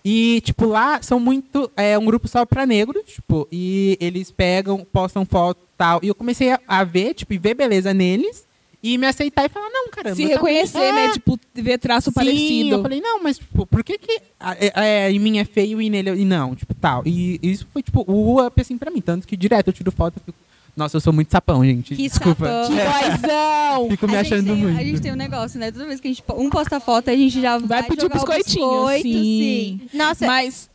Speaker 4: E, tipo, lá são muito. É um grupo só pra negros, tipo, e eles pegam, postam foto e tal. E eu comecei a, a ver, tipo, e ver beleza neles. E me aceitar e falar, não, caramba.
Speaker 2: Se reconhecer,
Speaker 4: É,
Speaker 2: né? Tipo, ver traço
Speaker 4: Sim,
Speaker 2: parecido.
Speaker 4: eu falei, não, mas tipo, por que que é, é, em mim é feio e nele é- e não, tipo, tal. E isso foi, tipo, o up, assim, pra mim. Tanto que direto eu tiro foto e fico... Nossa, eu sou muito sapão, gente.
Speaker 3: Que
Speaker 4: Desculpa.
Speaker 3: sapão.
Speaker 4: É,
Speaker 2: Boizão!
Speaker 4: fico me
Speaker 3: a
Speaker 4: achando
Speaker 3: tem,
Speaker 4: muito.
Speaker 3: A gente tem um negócio, né? Toda vez que a gente, um posta foto, a gente já vai,
Speaker 2: Vai pedir
Speaker 3: jogar o
Speaker 2: biscoitinho.
Speaker 3: biscoito,
Speaker 2: sim.
Speaker 5: Nossa,
Speaker 2: Mas.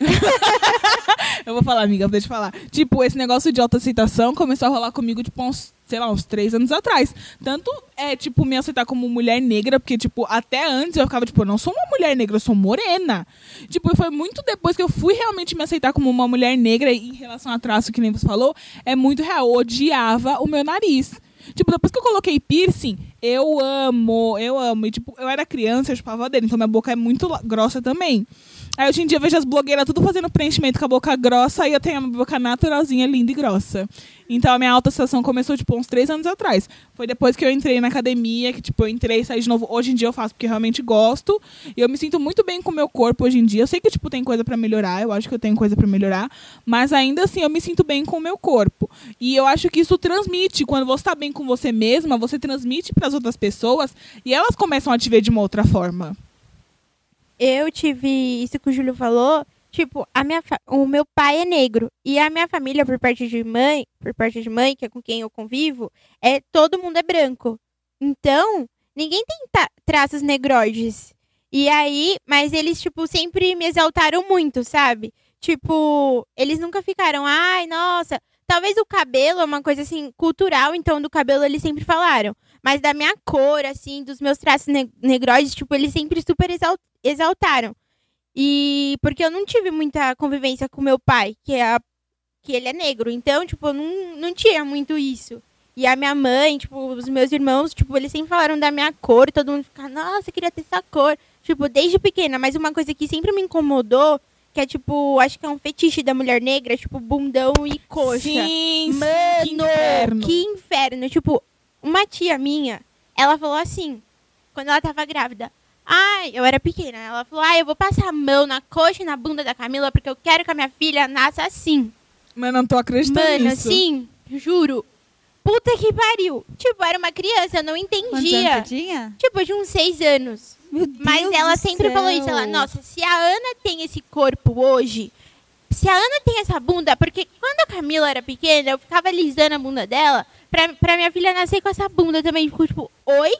Speaker 2: eu vou falar, amiga, deixa eu falar. Tipo, esse negócio de autoaceitação começou a rolar comigo, tipo, uns, sei lá, uns três anos atrás. Tanto é, tipo, me aceitar como mulher negra, porque, tipo, até antes eu ficava, tipo, eu não sou uma mulher negra, eu sou morena. Tipo, foi muito depois que eu fui realmente me aceitar como uma mulher negra e em relação a traço, que nem você falou, é muito real. Eu odiava o meu nariz. Tipo, depois que eu coloquei piercing, eu amo, eu amo. E, tipo, eu era criança, eu chupava dele, então minha boca é muito grossa também. Aí hoje em dia eu vejo as blogueiras tudo fazendo preenchimento com a boca grossa e eu tenho a boca naturalzinha, linda e grossa. Então a minha autoaceitação começou, tipo, uns três anos atrás. Foi depois que eu entrei na academia, que, tipo, eu entrei e saí de novo. Hoje em dia eu faço porque eu realmente gosto. E eu me sinto muito bem com o meu corpo hoje em dia. Eu sei que, tipo, tem coisa pra melhorar, eu acho que eu tenho coisa pra melhorar. Mas ainda assim eu me sinto bem com o meu corpo. E eu acho que isso transmite. Quando você tá bem com você mesma, você transmite pras outras pessoas e elas começam a te ver de uma outra forma.
Speaker 5: Eu tive isso que o Júlio falou. Tipo, a minha o meu pai é negro. E a minha família, por parte de mãe, por parte de mãe, que é com quem eu convivo, é todo mundo é branco. Então, ninguém tem traços negroides. E aí, mas eles, tipo, sempre me exaltaram muito, sabe? Tipo, eles nunca ficaram, ai, nossa. Talvez o cabelo é uma coisa assim, cultural, então do cabelo eles sempre falaram. Mas da minha cor, assim, dos meus traços ne negroides, tipo, eles sempre super exal exaltaram. E porque eu não tive muita convivência com meu pai, que é a- que ele é negro. Então, tipo, eu não, não tinha muito isso. E a minha mãe, tipo, os meus irmãos, tipo, eles sempre falaram da minha cor, todo mundo fica, nossa, eu queria ter essa cor. Tipo, desde pequena, mas uma coisa que sempre me incomodou, que é tipo, acho que é um fetiche da mulher negra, tipo, bundão e coxa.
Speaker 2: Sim,
Speaker 5: Mano,
Speaker 2: sim, que inferno.
Speaker 5: que inferno. Tipo, uma tia minha, ela falou assim, quando ela tava grávida. Ai, eu era pequena. Ela falou, ai, eu vou passar a mão na coxa e na bunda da Camila porque eu quero que a minha filha nasça assim.
Speaker 2: Mas eu não tô acreditando
Speaker 5: Mano,
Speaker 2: nisso.
Speaker 5: assim, juro. Puta que pariu. Tipo, eu era uma criança, eu não
Speaker 3: Quantos
Speaker 5: entendia.
Speaker 3: você tinha?
Speaker 5: Tipo, de uns seis anos.
Speaker 3: Meu Deus
Speaker 5: Mas ela
Speaker 3: do
Speaker 5: sempre falou isso. Ela,
Speaker 3: céu.
Speaker 5: nossa, se a Ana tem esse corpo hoje, se a Ana tem essa bunda, porque quando a Camila era pequena, eu ficava alisando a bunda dela pra, pra minha filha nascer com essa bunda também. Ficou tipo, oi?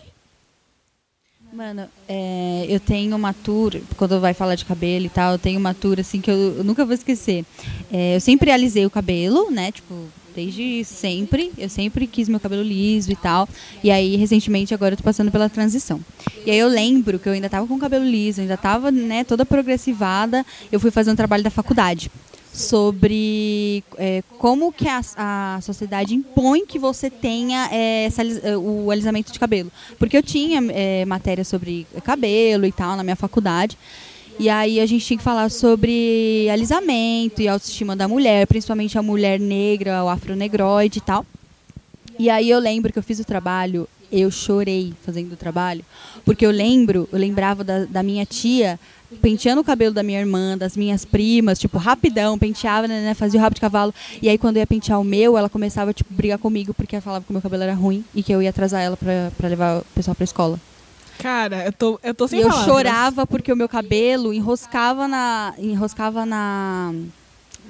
Speaker 3: Mano, é, eu tenho uma tour, quando vai falar de cabelo e tal, eu tenho uma tour assim que eu, eu nunca vou esquecer. É, eu sempre alisei o cabelo, né? Tipo, desde sempre. Eu sempre quis meu cabelo liso e tal. E aí, recentemente, agora eu tô passando pela transição. E aí eu lembro que eu ainda tava com o cabelo liso, ainda tava, né, toda progressivada. Eu fui fazer um trabalho da faculdade sobre é, como que a, a sociedade impõe que você tenha é, essa é, o alisamento de cabelo. Porque eu tinha é, matéria sobre cabelo e tal na minha faculdade. E aí a gente tinha que falar sobre alisamento e autoestima da mulher, principalmente a mulher negra, o afronegroide e tal. E aí eu lembro que eu fiz o trabalho, eu chorei fazendo o trabalho, porque eu lembro, eu lembrava da, da minha tia penteando o cabelo da minha irmã, das minhas primas, tipo, rapidão, penteava, né, né, fazia o rabo de cavalo. E aí quando eu ia pentear o meu, ela começava, tipo, brigar comigo porque ela falava que o meu cabelo era ruim e que eu ia atrasar ela pra, pra levar o pessoal pra escola.
Speaker 2: Cara, eu tô, eu tô sem
Speaker 3: E eu
Speaker 2: palavras.
Speaker 3: chorava porque o meu cabelo enroscava na enroscava na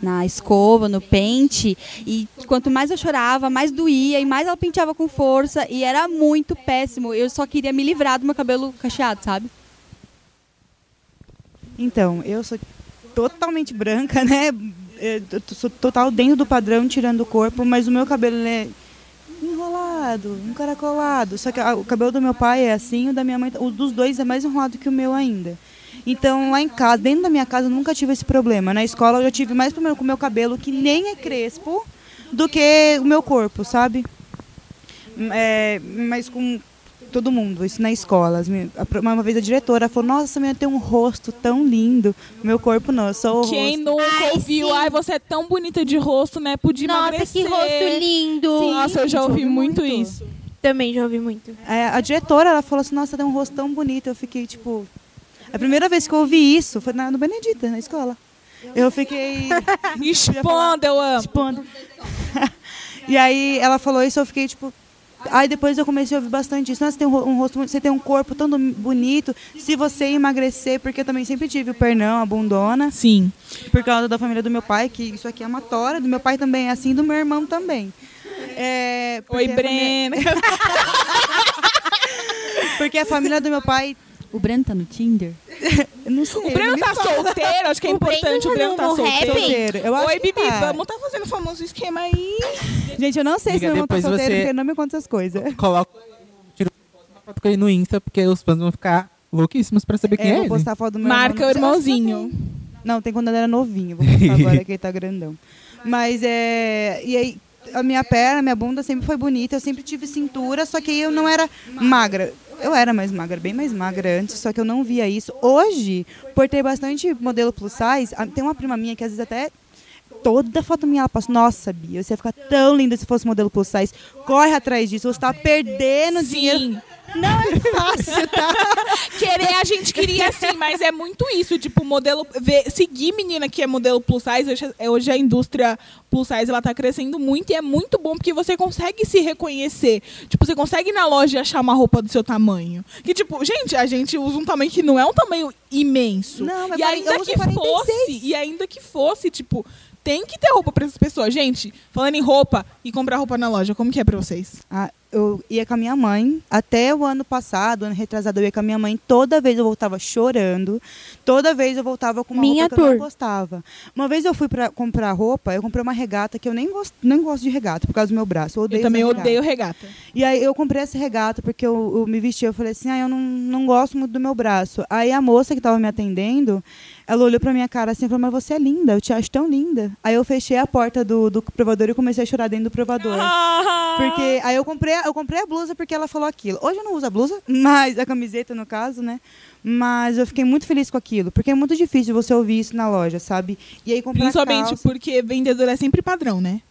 Speaker 3: na escova, no pente, e quanto mais eu chorava, mais doía e mais ela penteava com força e era muito péssimo. Eu só queria me livrar do meu cabelo cacheado, sabe?
Speaker 6: Então, eu sou totalmente branca, né? Eu sou total dentro do padrão, tirando o corpo, mas o meu cabelo é enrolado, encaracolado. Só que o cabelo do meu pai é assim, o da minha mãe, o dos dois é mais enrolado que o meu ainda. Então, lá em casa, dentro da minha casa, eu nunca tive esse problema. Na escola, eu já tive mais problema com o meu cabelo, que nem é crespo, do que o meu corpo, sabe? É, mas com todo mundo, isso na escola. Uma vez a diretora falou, nossa, essa menina tem um rosto tão lindo. Meu corpo não, eu sou o
Speaker 2: Quem
Speaker 6: rosto.
Speaker 2: nunca
Speaker 5: Ai,
Speaker 2: ouviu?
Speaker 5: sim.
Speaker 2: Ai, você é tão bonita de rosto, né? Podia
Speaker 5: Nossa,
Speaker 2: emagrecer.
Speaker 5: que rosto lindo.
Speaker 2: Sim, Nossa, eu já ouvi muito,
Speaker 6: muito.
Speaker 2: isso.
Speaker 5: Também já ouvi muito.
Speaker 6: É, a diretora, ela falou assim, nossa, tem um rosto tão bonito. Eu fiquei, tipo... A primeira vez que eu ouvi isso foi na, no Benedita, na escola. Eu fiquei.
Speaker 2: Expondo, eu amo.
Speaker 6: expondo. e aí ela falou isso, eu fiquei tipo. Aí depois eu comecei a ouvir bastante isso. Nossa, você tem um, ro- rosto, você tem um corpo tão bonito. Se você emagrecer, porque eu também sempre tive o pernão, a bundona,
Speaker 2: Sim.
Speaker 6: por causa da família do meu pai, que isso aqui é uma tora, do meu pai também é assim, do meu irmão também. É,
Speaker 2: Oi,
Speaker 6: a família-. Porque a família do meu pai,
Speaker 3: O Breno tá no Tinder?
Speaker 6: não sei.
Speaker 2: O Breno tá
Speaker 6: fala.
Speaker 2: solteiro, acho que é
Speaker 5: O Breno
Speaker 2: importante. O Breno tá
Speaker 5: no rap?
Speaker 2: solteiro.
Speaker 6: Solteiro. Eu acho
Speaker 2: Oi, Bibi,
Speaker 6: tá.
Speaker 2: vamos tá fazendo o famoso esquema aí.
Speaker 6: Gente, eu não sei se
Speaker 4: Amiga,
Speaker 6: meu irmão tá
Speaker 4: depois
Speaker 6: solteiro,
Speaker 4: você-
Speaker 6: porque ele não me conta essas coisas.
Speaker 4: Coloca tira uma foto com ele no Insta, porque os fãs vão ficar louquíssimos pra saber quem
Speaker 6: É,
Speaker 4: é,
Speaker 6: vou
Speaker 4: ele.
Speaker 6: postar a foto do meu
Speaker 2: Marca o
Speaker 6: irmão.
Speaker 2: irmãozinho.
Speaker 6: Não, tem quando ele era novinho. Vou postar agora que ele tá grandão. Mas é. E aí, a minha perna, minha bunda sempre foi bonita. Eu sempre tive cintura, só que eu não era magra. Eu era mais magra, bem mais magra antes, só que eu não via isso. Hoje, por ter bastante modelo plus size, tem uma prima minha que às vezes até. Toda foto minha ela passa, nossa, Bia, você ia ficar tão linda se fosse modelo plus size. Corre atrás disso, você tá perdendo dinheiro. Não é fácil, tá?
Speaker 2: Querer a gente queria sim, mas é muito isso. Tipo, modelo. Ver, seguir menina que é modelo plus size. Hoje, é- hoje a indústria plus size ela tá crescendo muito e é muito bom porque você consegue se reconhecer. Tipo, você consegue ir na loja e achar uma roupa do seu tamanho. Que, tipo, gente, a gente usa um tamanho que não é um tamanho imenso.
Speaker 6: Não, mas
Speaker 2: e ainda que
Speaker 6: 46.
Speaker 2: fosse, e ainda que fosse, tipo, tem que ter roupa pra essas pessoas. Gente, falando em roupa e comprar roupa na loja, como que é pra vocês?
Speaker 6: Ah, eu ia com a minha mãe. Até o ano passado, ano retrasado, eu ia com a minha mãe. Toda vez eu voltava chorando. Toda vez eu voltava com uma
Speaker 5: Minha
Speaker 6: roupa que eu
Speaker 5: tour.
Speaker 6: não gostava. Uma vez eu fui pra comprar roupa, eu comprei uma regata que eu nem gosto, nem gosto de regata por causa do meu braço. Eu, odeio
Speaker 2: Eu também
Speaker 6: regata.
Speaker 2: odeio regata.
Speaker 6: E aí eu comprei essa regata porque eu, eu me vesti, eu falei assim, ah, eu não, não gosto muito do meu braço. Aí a moça que tava me atendendo, ela olhou pra minha cara assim e falou, mas você é linda, eu te acho tão linda. Aí eu fechei a porta do, do provador e comecei a chorar dentro do provador.
Speaker 2: Ah.
Speaker 6: Porque aí eu comprei, eu comprei a blusa porque ela falou aquilo. Hoje eu não uso a blusa, mas a camiseta no caso, né? Mas eu fiquei muito feliz com aquilo, porque é muito difícil você ouvir isso na loja, sabe? E aí comprar
Speaker 2: Principalmente
Speaker 6: calça,
Speaker 2: porque vendedor é sempre padrão, né?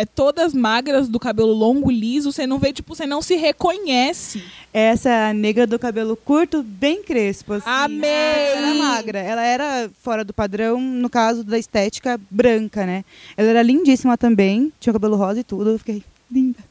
Speaker 2: É todas magras, do cabelo longo, liso, você não vê, tipo, você não se reconhece.
Speaker 6: essa negra do cabelo curto, bem crespo, assim.
Speaker 2: Amei!
Speaker 6: Ela era magra, ela era fora do padrão, no caso da estética branca, né? Ela era lindíssima também, tinha cabelo rosa e tudo, eu fiquei linda.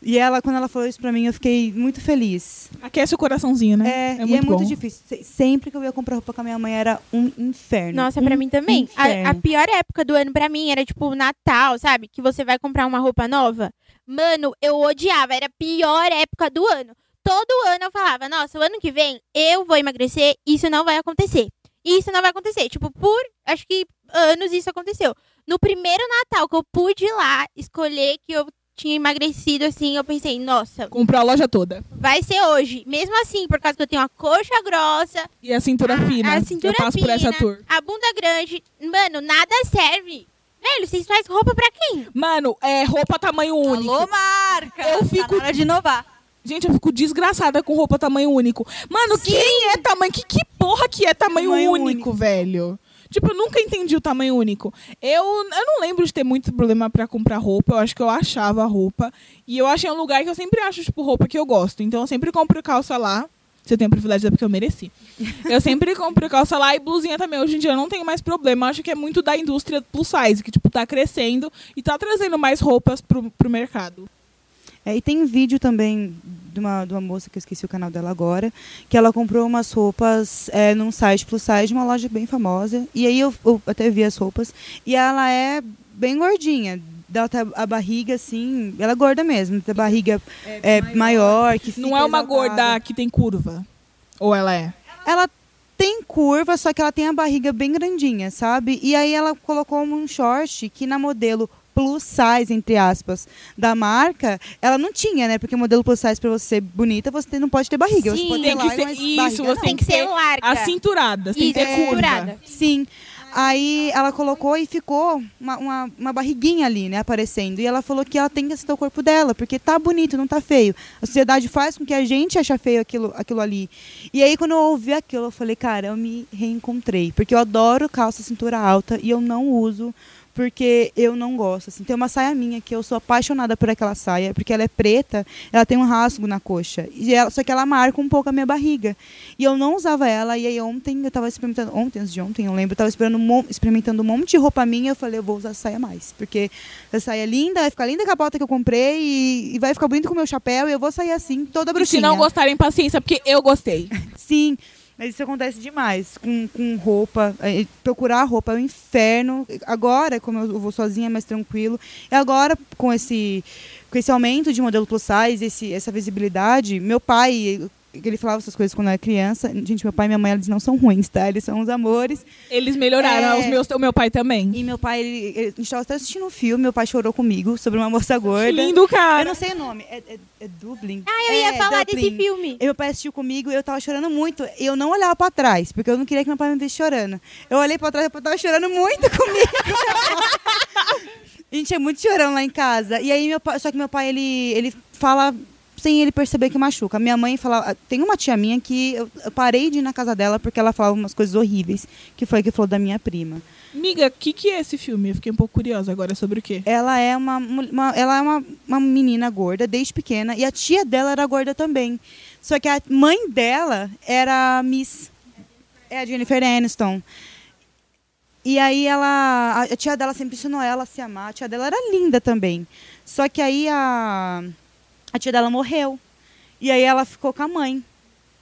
Speaker 6: E ela, quando ela falou isso pra mim, eu fiquei muito feliz.
Speaker 2: Aquece o coraçãozinho, né?
Speaker 6: É, e
Speaker 2: muito
Speaker 6: é muito
Speaker 2: bom.
Speaker 6: difícil. Se- Sempre que eu ia comprar roupa com a minha mãe era um inferno.
Speaker 5: Nossa, pra
Speaker 6: Um
Speaker 5: mim também. A, a pior época do ano pra mim era tipo Natal, sabe? Que você vai comprar uma roupa nova. Mano, eu odiava. Era a pior época do ano. Todo ano eu falava, nossa, o ano que vem eu vou emagrecer, isso não vai acontecer. Isso não vai acontecer. Tipo, por acho que anos isso aconteceu. No primeiro Natal que eu pude ir lá escolher que eu tinha emagrecido assim, eu pensei, nossa,
Speaker 2: Comprou a loja toda.
Speaker 5: vai ser hoje. Mesmo assim, por causa que eu tenho uma coxa grossa,
Speaker 2: E a cintura
Speaker 5: a-
Speaker 2: fina.
Speaker 5: a cintura
Speaker 2: Eu passo por essa
Speaker 5: fina.
Speaker 2: tour.
Speaker 5: a bunda grande, mano, nada serve. Velho, vocês fazem roupa pra quem?
Speaker 2: Mano, é roupa tamanho único.
Speaker 3: Alô, marca!
Speaker 2: Eu
Speaker 3: Tá
Speaker 2: fico-
Speaker 3: na hora de inovar.
Speaker 2: Gente, eu fico desgraçada com roupa tamanho único. Mano, quem é tamanho... Que, que porra que é tamanho,
Speaker 6: Tamanho
Speaker 2: único,
Speaker 6: único.
Speaker 2: velho? Tipo, eu nunca entendi o tamanho único. Eu, eu não lembro de ter muito problema pra comprar roupa. Eu acho que eu achava roupa. E eu achei um lugar que eu sempre acho, tipo, roupa que eu gosto. Então eu sempre compro calça lá. Você tem o privilégio é porque eu mereci. Eu sempre compro calça lá e blusinha também. Hoje em dia eu não tenho mais problema. Eu acho que é muito da indústria plus size, que, tipo, tá crescendo e tá trazendo mais roupas pro, pro mercado.
Speaker 6: É, e tem vídeo também de uma, de uma moça que eu esqueci o canal dela agora, que ela comprou umas roupas é, num site plus size de uma loja bem famosa. E aí eu, eu até vi as roupas. E ela é bem gordinha. Ela tá a barriga assim. Ela é gorda mesmo. Tem a barriga é, maior. que
Speaker 2: Não é uma
Speaker 6: exaltada.
Speaker 2: gorda que tem curva. Ou ela é?
Speaker 6: Ela tem curva, só que ela tem a barriga bem grandinha, sabe? E aí ela colocou um short que na modelo plus size, entre aspas, da marca, ela não tinha, né? Porque modelo plus size, pra você ser bonita, você não pode ter barriga. você
Speaker 5: Sim,
Speaker 6: pode
Speaker 2: tem
Speaker 6: ter
Speaker 2: que
Speaker 6: larga,
Speaker 2: ser-
Speaker 6: mas
Speaker 2: isso,
Speaker 6: barriga
Speaker 2: você
Speaker 6: não.
Speaker 5: Tem que ser larga.
Speaker 2: As cinturadas, tem que ter
Speaker 5: é,
Speaker 2: curva.
Speaker 5: cinturada.
Speaker 6: Sim. Aí ela colocou e ficou uma, uma, uma barriguinha ali, né, aparecendo. E ela falou que ela tem que aceitar o corpo dela, porque tá bonito, não tá feio. A sociedade faz com que a gente ache feio aquilo, aquilo ali. E aí, quando eu ouvi aquilo, eu falei, cara, eu me reencontrei. Porque eu adoro calça cintura alta e eu não uso porque eu não gosto. Assim. Tem uma saia minha que eu sou apaixonada por aquela saia, porque ela é preta, ela tem um rasgo na coxa. E ela, só que ela marca um pouco a minha barriga. E eu não usava ela, e aí ontem eu tava experimentando, ontem, antes de ontem, eu lembro, eu tava experimentando um monte de roupa minha, eu falei, eu vou usar essa saia mais. Porque essa saia é linda, vai ficar linda com a bota que eu comprei, e, e vai ficar bonito com o meu chapéu, e eu vou sair assim, toda
Speaker 2: E se
Speaker 6: bruxinha.
Speaker 2: não gostarem, paciência, porque eu gostei.
Speaker 6: Sim, mas isso acontece demais com, com roupa. eh, Procurar roupa é um inferno. Agora, como eu vou sozinha, é mais tranquilo. E agora, com esse, com esse aumento de modelo plus size, esse, essa visibilidade, meu pai, ele falava essas coisas quando eu era criança. Gente, meu pai e minha mãe, eles não são ruins, tá? Eles são uns amores.
Speaker 2: Eles melhoraram,
Speaker 6: É.
Speaker 2: os meus, o meu pai também.
Speaker 6: E meu pai, ele, ele, a gente estava até assistindo um filme, meu pai chorou comigo sobre uma moça
Speaker 2: Que
Speaker 6: gorda.
Speaker 2: lindo,
Speaker 6: Eu
Speaker 2: cara.
Speaker 6: não sei o nome, é, é, é Dublin?
Speaker 5: Ah, eu ia
Speaker 6: É,
Speaker 5: falar
Speaker 6: Dublin.
Speaker 5: desse filme.
Speaker 6: E meu pai assistiu comigo e eu tava chorando muito. E eu não olhava pra trás, porque eu não queria que meu pai me visse chorando. Eu olhei pra trás e eu tava chorando muito comigo. a gente é muito chorão lá em casa. E aí meu pai, só que meu pai ele ele fala sem ele perceber que machuca. Minha mãe fala, tem uma tia minha que eu, eu parei de ir na casa dela porque ela falava umas coisas horríveis, que foi que falou da minha prima.
Speaker 2: Miga, o que, que é esse filme? Eu fiquei um pouco curiosa agora sobre o quê.
Speaker 6: Ela é uma, uma- ela é uma, uma menina gorda desde pequena e a tia dela era gorda também. Só que a mãe dela era Miss, é a Jennifer Aniston. E aí ela, a, a tia dela sempre ensinou ela a se amar. A tia dela era linda também. Só que aí a, a tia dela morreu. E aí ela ficou com a mãe.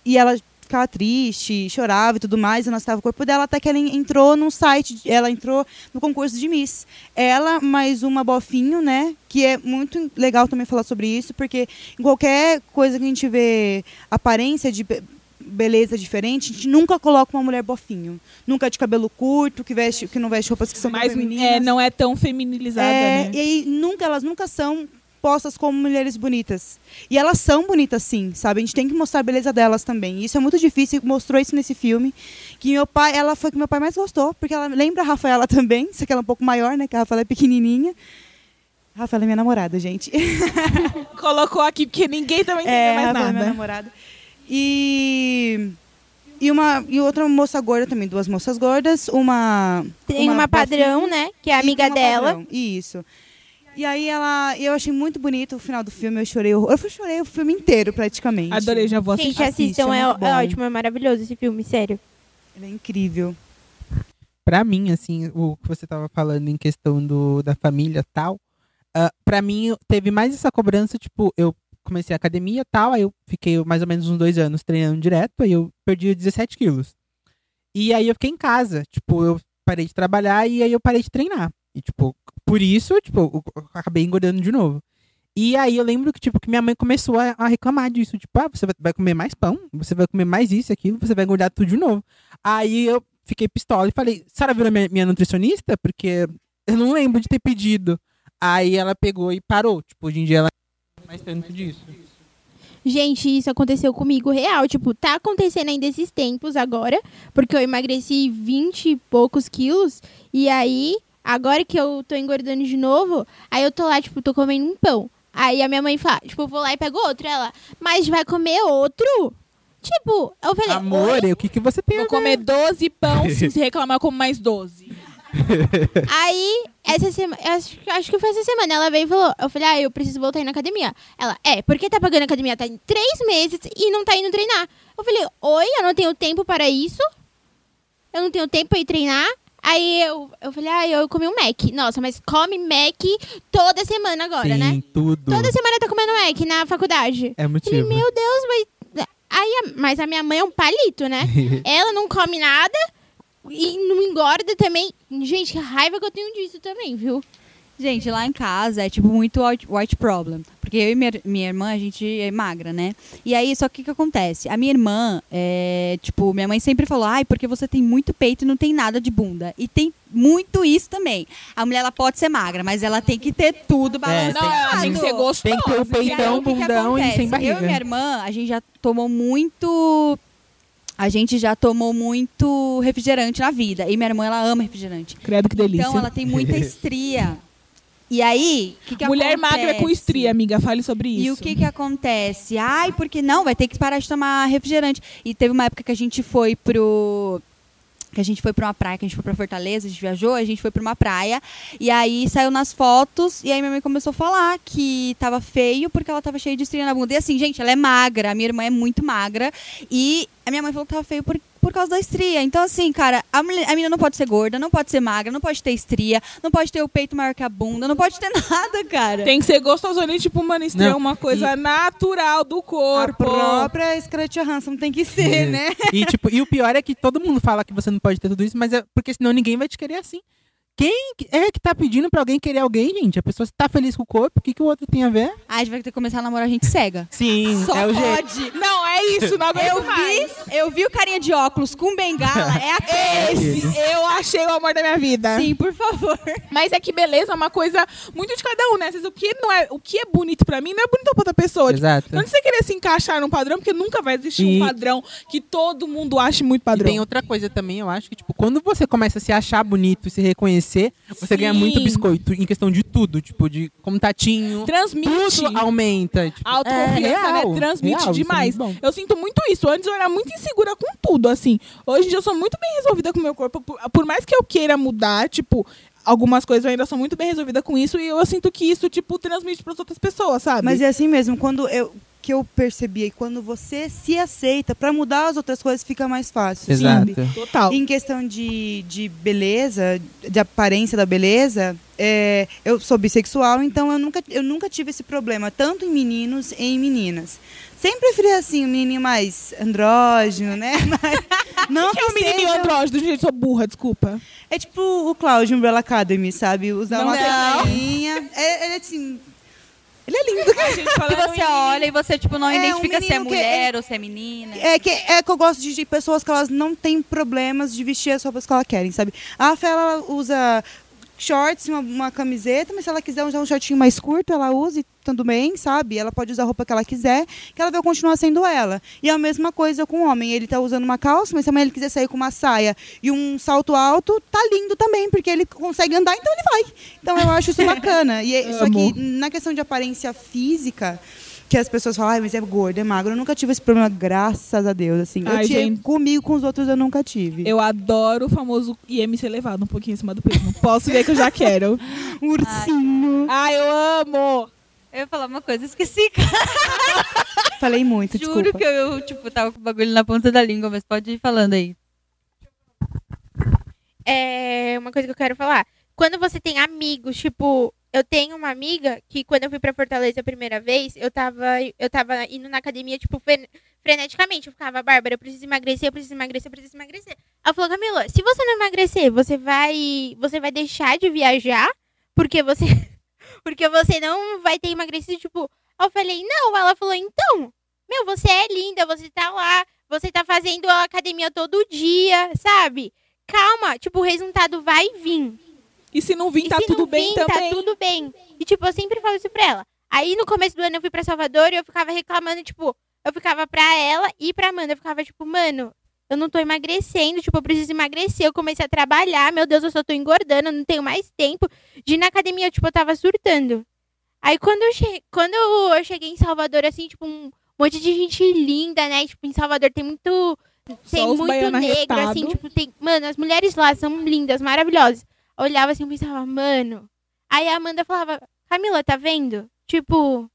Speaker 6: E ela ficava triste, chorava e tudo mais, e nós estava o corpo dela, até que ela entrou num site, ela entrou no concurso de Miss. Ela, mais uma bofinho, né? Que é muito legal também falar sobre isso, porque em qualquer coisa que a gente vê aparência de be- beleza diferente, a gente nunca coloca uma mulher bofinho. Nunca de cabelo curto, que, veste, que não veste roupas que são
Speaker 2: Mas
Speaker 6: femininas.
Speaker 2: é, não é tão feminilizada,
Speaker 6: É,
Speaker 2: né?
Speaker 6: E aí nunca, elas nunca são postas como mulheres bonitas. E elas são bonitas sim, sabe? A gente tem que mostrar a beleza delas também. E isso é muito difícil, mostrou isso nesse filme. Que meu pai, ela foi que meu pai mais gostou, porque ela lembra a Rafaela também, só que ela é um pouco maior, né? Que a Rafaela é pequenininha. A Rafaela é minha namorada, gente.
Speaker 2: Colocou aqui porque ninguém também entendeu
Speaker 6: É,
Speaker 2: mais
Speaker 6: Rafaela é minha
Speaker 2: nada.
Speaker 6: namorada. E e uma e outra moça gorda também, duas moças gordas, uma
Speaker 5: Tem uma, padrão, né? Que é amiga
Speaker 6: uma
Speaker 5: dela.
Speaker 6: padrão, Isso. E aí ela, eu achei muito bonito o final do filme, eu chorei, horror- eu chorei o filme inteiro praticamente.
Speaker 2: Adorei, já vou assistir.
Speaker 5: Gente,
Speaker 6: assiste,
Speaker 5: assistam,
Speaker 6: é
Speaker 5: é, é ótimo, é maravilhoso esse filme, sério.
Speaker 6: Ele é incrível.
Speaker 4: Pra mim, assim, o que você tava falando em questão do, da família e tal, ah, pra mim teve mais essa cobrança, tipo, eu comecei a academia e tal, aí eu fiquei mais ou menos uns dois anos treinando direto, aí eu perdi 17 quilos. E aí eu fiquei em casa, tipo, eu parei de trabalhar e aí eu parei de treinar. E, tipo, por isso, tipo, eu acabei engordando de novo. E aí eu lembro que, tipo, que minha mãe começou a, a reclamar disso. Tipo, ah, você vai- comer mais pão, você vai comer mais isso e aquilo, você vai engordar tudo de novo. Aí eu fiquei pistola e falei, a senhora virou minha, minha nutricionista? Porque eu não lembro de ter pedido. Aí ela pegou e parou. Tipo, hoje em dia ela não mais tanto disso.
Speaker 5: Gente, isso aconteceu comigo real. Tipo, tá acontecendo ainda esses tempos agora, porque eu emagreci 20 e poucos quilos. E aí, agora que eu tô engordando de novo, aí eu tô lá, tipo, tô comendo um pão. Aí a minha mãe fala, tipo, eu vou lá e pego outro. Ela, mas vai comer outro? Tipo, eu falei,
Speaker 4: Amor,
Speaker 5: "Oi?"
Speaker 4: o que, que você tem
Speaker 2: Vou comer 12 pão, se reclamar, eu como mais 12.
Speaker 5: Aí, essa semana, acho, acho que foi essa semana, ela veio e falou, eu falei, ah, eu preciso voltar a ir na academia. Ela, é, porque tá pagando academia, tá em três meses e não tá indo treinar. Eu falei, oi, eu não tenho tempo para isso. Eu não tenho tempo pra ir treinar. Aí eu, eu falei, ah, eu comi um Mac. Nossa, mas come Mac toda semana agora,
Speaker 4: Sim,
Speaker 5: né?
Speaker 4: tudo.
Speaker 5: Toda semana tá comendo Mac na faculdade.
Speaker 4: É
Speaker 5: Falei,
Speaker 4: motivo.
Speaker 5: meu Deus, mas... Aí, mas a minha mãe é um palito, né? Ela não come nada e não engorda também. Gente, que raiva que eu tenho disso também, viu?
Speaker 3: Gente, lá em casa é tipo muito white, problem. Porque eu e minha, minha irmã, a gente é magra, né? E aí, só que o que acontece? A minha irmã, é, tipo, minha mãe sempre falou, ai, porque você tem muito peito e não tem nada de bunda. E tem muito isso também. A mulher, ela pode ser magra, mas ela tem que ter tudo balanceado.
Speaker 2: Não, ela tem que ser gostosa.
Speaker 4: Tem que ter o
Speaker 3: aí,
Speaker 4: peitão,
Speaker 3: o que que
Speaker 4: bundão e sem barriga.
Speaker 3: Eu e minha irmã, a gente já tomou muito. A gente já tomou muito refrigerante na vida. E minha irmã, ela ama refrigerante.
Speaker 2: Credo que delícia.
Speaker 3: Então, ela tem muita estria. E aí, o que, que
Speaker 2: Mulher
Speaker 3: acontece?
Speaker 2: magra com estria, amiga. Fale sobre isso.
Speaker 3: E o que que acontece? Ai, porque não, vai ter que parar de tomar refrigerante. E teve uma época que a gente foi pro que a gente foi pra uma praia, que a gente foi pra Fortaleza, a gente viajou, a gente foi pra uma praia, e aí saiu nas fotos, e aí minha mãe começou a falar que tava feio porque ela tava cheia de estria na bunda. E assim, gente, ela é magra, a minha irmã é muito magra, e a minha mãe falou que tava feio por, por causa da estria. Então, assim, cara, a, mulher- a menina não pode ser gorda, não pode ser magra, não pode ter estria, não pode ter o peito maior que a bunda, não pode ter nada, cara.
Speaker 2: Tem que ser gostosona e, tipo, mano, é
Speaker 4: Não,
Speaker 2: uma coisa natural do
Speaker 6: A
Speaker 2: corpo.
Speaker 6: própria Scarlett Johansson tem que ser, né?
Speaker 4: E, tipo, e o pior é que todo mundo fala que você não pode ter tudo isso, mas é porque senão ninguém vai te querer assim. Quem que- é que tá pedindo pra alguém querer alguém, gente? A pessoa tá feliz com o corpo, o que, que o outro tem a ver?
Speaker 3: Ah, a gente vai ter que começar a namorar gente cega.
Speaker 4: Sim,
Speaker 3: Só
Speaker 4: é o jeito.
Speaker 3: pode.
Speaker 2: Não, é isso, não aguento
Speaker 3: Eu
Speaker 2: mais.
Speaker 3: vi, eu vi o carinha de óculos com bengala, é aquele.
Speaker 2: Esse, eu achei o amor da minha vida.
Speaker 3: Sim, por favor.
Speaker 2: Mas é que beleza é uma coisa muito de cada um, né? Às vezes o que, não é, o que é bonito pra mim não é bonito pra outra pessoa. Tipo,
Speaker 4: Exato.
Speaker 2: não você querer se encaixar num padrão, porque nunca vai existir
Speaker 4: E-
Speaker 2: um padrão que todo mundo ache muito
Speaker 4: E
Speaker 2: padrão.
Speaker 4: tem outra coisa também, eu acho que, tipo, quando você começa a se achar bonito e se reconhecer, você ganha
Speaker 2: Sim.
Speaker 4: muito biscoito em questão de tudo, tipo, de contatinho.
Speaker 2: Transmite.
Speaker 4: Tudo aumenta. Tipo,
Speaker 2: A autoconfiança,
Speaker 4: é real,
Speaker 2: né? Transmite
Speaker 4: real, é
Speaker 2: demais.
Speaker 4: bom.
Speaker 2: eu sinto muito isso. Antes eu era muito insegura com tudo, assim. Hoje em dia eu sou muito bem resolvida com o meu corpo. Por, por mais que eu queira mudar, tipo, algumas coisas eu ainda sou muito bem resolvida com isso. E eu sinto que isso, tipo, transmite pras outras pessoas, sabe?
Speaker 6: Mas é assim mesmo, quando eu que eu percebi, é quando você se aceita, pra mudar as outras coisas fica mais fácil,
Speaker 4: Exato.
Speaker 6: sabe?
Speaker 2: Total.
Speaker 6: Em questão de, de beleza, de aparência da beleza, é, eu sou bissexual, então eu nunca, eu nunca tive esse problema, tanto em meninos e em meninas. Sempre preferi assim, um menininho mais andrógeno, né? Mas, não
Speaker 2: que é o menininho
Speaker 6: seja-
Speaker 2: andrógeno? Gente, sou burra, desculpa.
Speaker 6: É tipo o Cláudio Umbrella Academy, sabe? Usar
Speaker 2: Não
Speaker 6: uma
Speaker 2: é.
Speaker 6: sainha. É, é assim. Ele é lindo, cara.
Speaker 2: Gente,
Speaker 3: Que
Speaker 2: falando
Speaker 3: você olha e você, tipo, não
Speaker 6: É, um
Speaker 3: identifica se é
Speaker 6: que
Speaker 3: mulher ou se é menina.
Speaker 6: É que, é que eu gosto de, de pessoas que elas não têm problemas de vestir as roupas que elas querem, sabe? A Fé, ela usa shorts, uma, uma camiseta, mas se ela quiser usar um shortinho mais curto, ela usa e tudo bem, sabe? Ela pode usar a roupa que ela quiser, que ela vai continuar sendo ela. E a mesma coisa com o homem. Ele tá usando uma calça, mas se amanhã ele quiser sair com uma saia e um salto alto, tá lindo também, porque ele consegue andar, então ele vai. Então eu acho isso bacana. E é- só que na questão de aparência física, que as pessoas falam, ai, mas é gordo, é magro. Eu nunca tive esse problema, graças a Deus. Assim, eu
Speaker 2: Ai,
Speaker 6: tive,
Speaker 2: gente.
Speaker 6: comigo, com os outros, eu nunca tive.
Speaker 2: Eu adoro o famoso IMC elevado, um pouquinho em cima do peso. Não posso ver que eu já quero.
Speaker 6: Um ursinho.
Speaker 2: Ai, eu amo!
Speaker 3: Eu ia falar uma coisa, esqueci, cara.
Speaker 6: Falei muito,
Speaker 3: Juro
Speaker 6: desculpa.
Speaker 3: que eu, tipo, tava com o bagulho na ponta da língua, mas pode ir falando aí.
Speaker 5: É uma coisa que eu quero falar. Quando você tem amigos, tipo, eu tenho uma amiga que quando eu fui pra Fortaleza a primeira vez, eu tava, eu tava indo na academia, tipo, fre- freneticamente. Eu ficava, Bárbara, eu preciso emagrecer, eu preciso emagrecer, eu preciso emagrecer. Ela falou, Camila, se você não emagrecer, você vai. Você vai deixar de viajar porque você. porque você não vai ter emagrecido, tipo. Eu falei, não. Ela falou, então, meu, você é linda, você tá lá, você tá fazendo a academia todo dia, sabe? Calma, tipo, o resultado vai vir.
Speaker 2: E se não vir,
Speaker 5: E
Speaker 2: tá tudo
Speaker 5: não
Speaker 2: bem
Speaker 5: vir,
Speaker 2: também.
Speaker 5: Tá tudo bem. E, tipo, eu sempre falo isso pra ela. Aí, no começo do ano, eu fui pra Salvador e eu ficava reclamando, tipo, eu ficava pra ela e pra Amanda. Eu ficava, tipo, mano, eu não tô emagrecendo, tipo, eu preciso emagrecer. Eu comecei a trabalhar, meu Deus, eu só tô engordando, eu não tenho mais tempo de ir na academia, tipo, eu tava surtando. Aí, quando eu, che... quando eu cheguei em Salvador, assim, tipo, um monte de gente linda, né? Tipo, em Salvador tem muito. Tem muito negro,
Speaker 2: arretado.
Speaker 5: assim, tipo, tem. Mano, as mulheres lá são lindas, maravilhosas. Olhava assim e pensava, mano. Aí a Amanda falava, Camila, tá vendo? Tipo,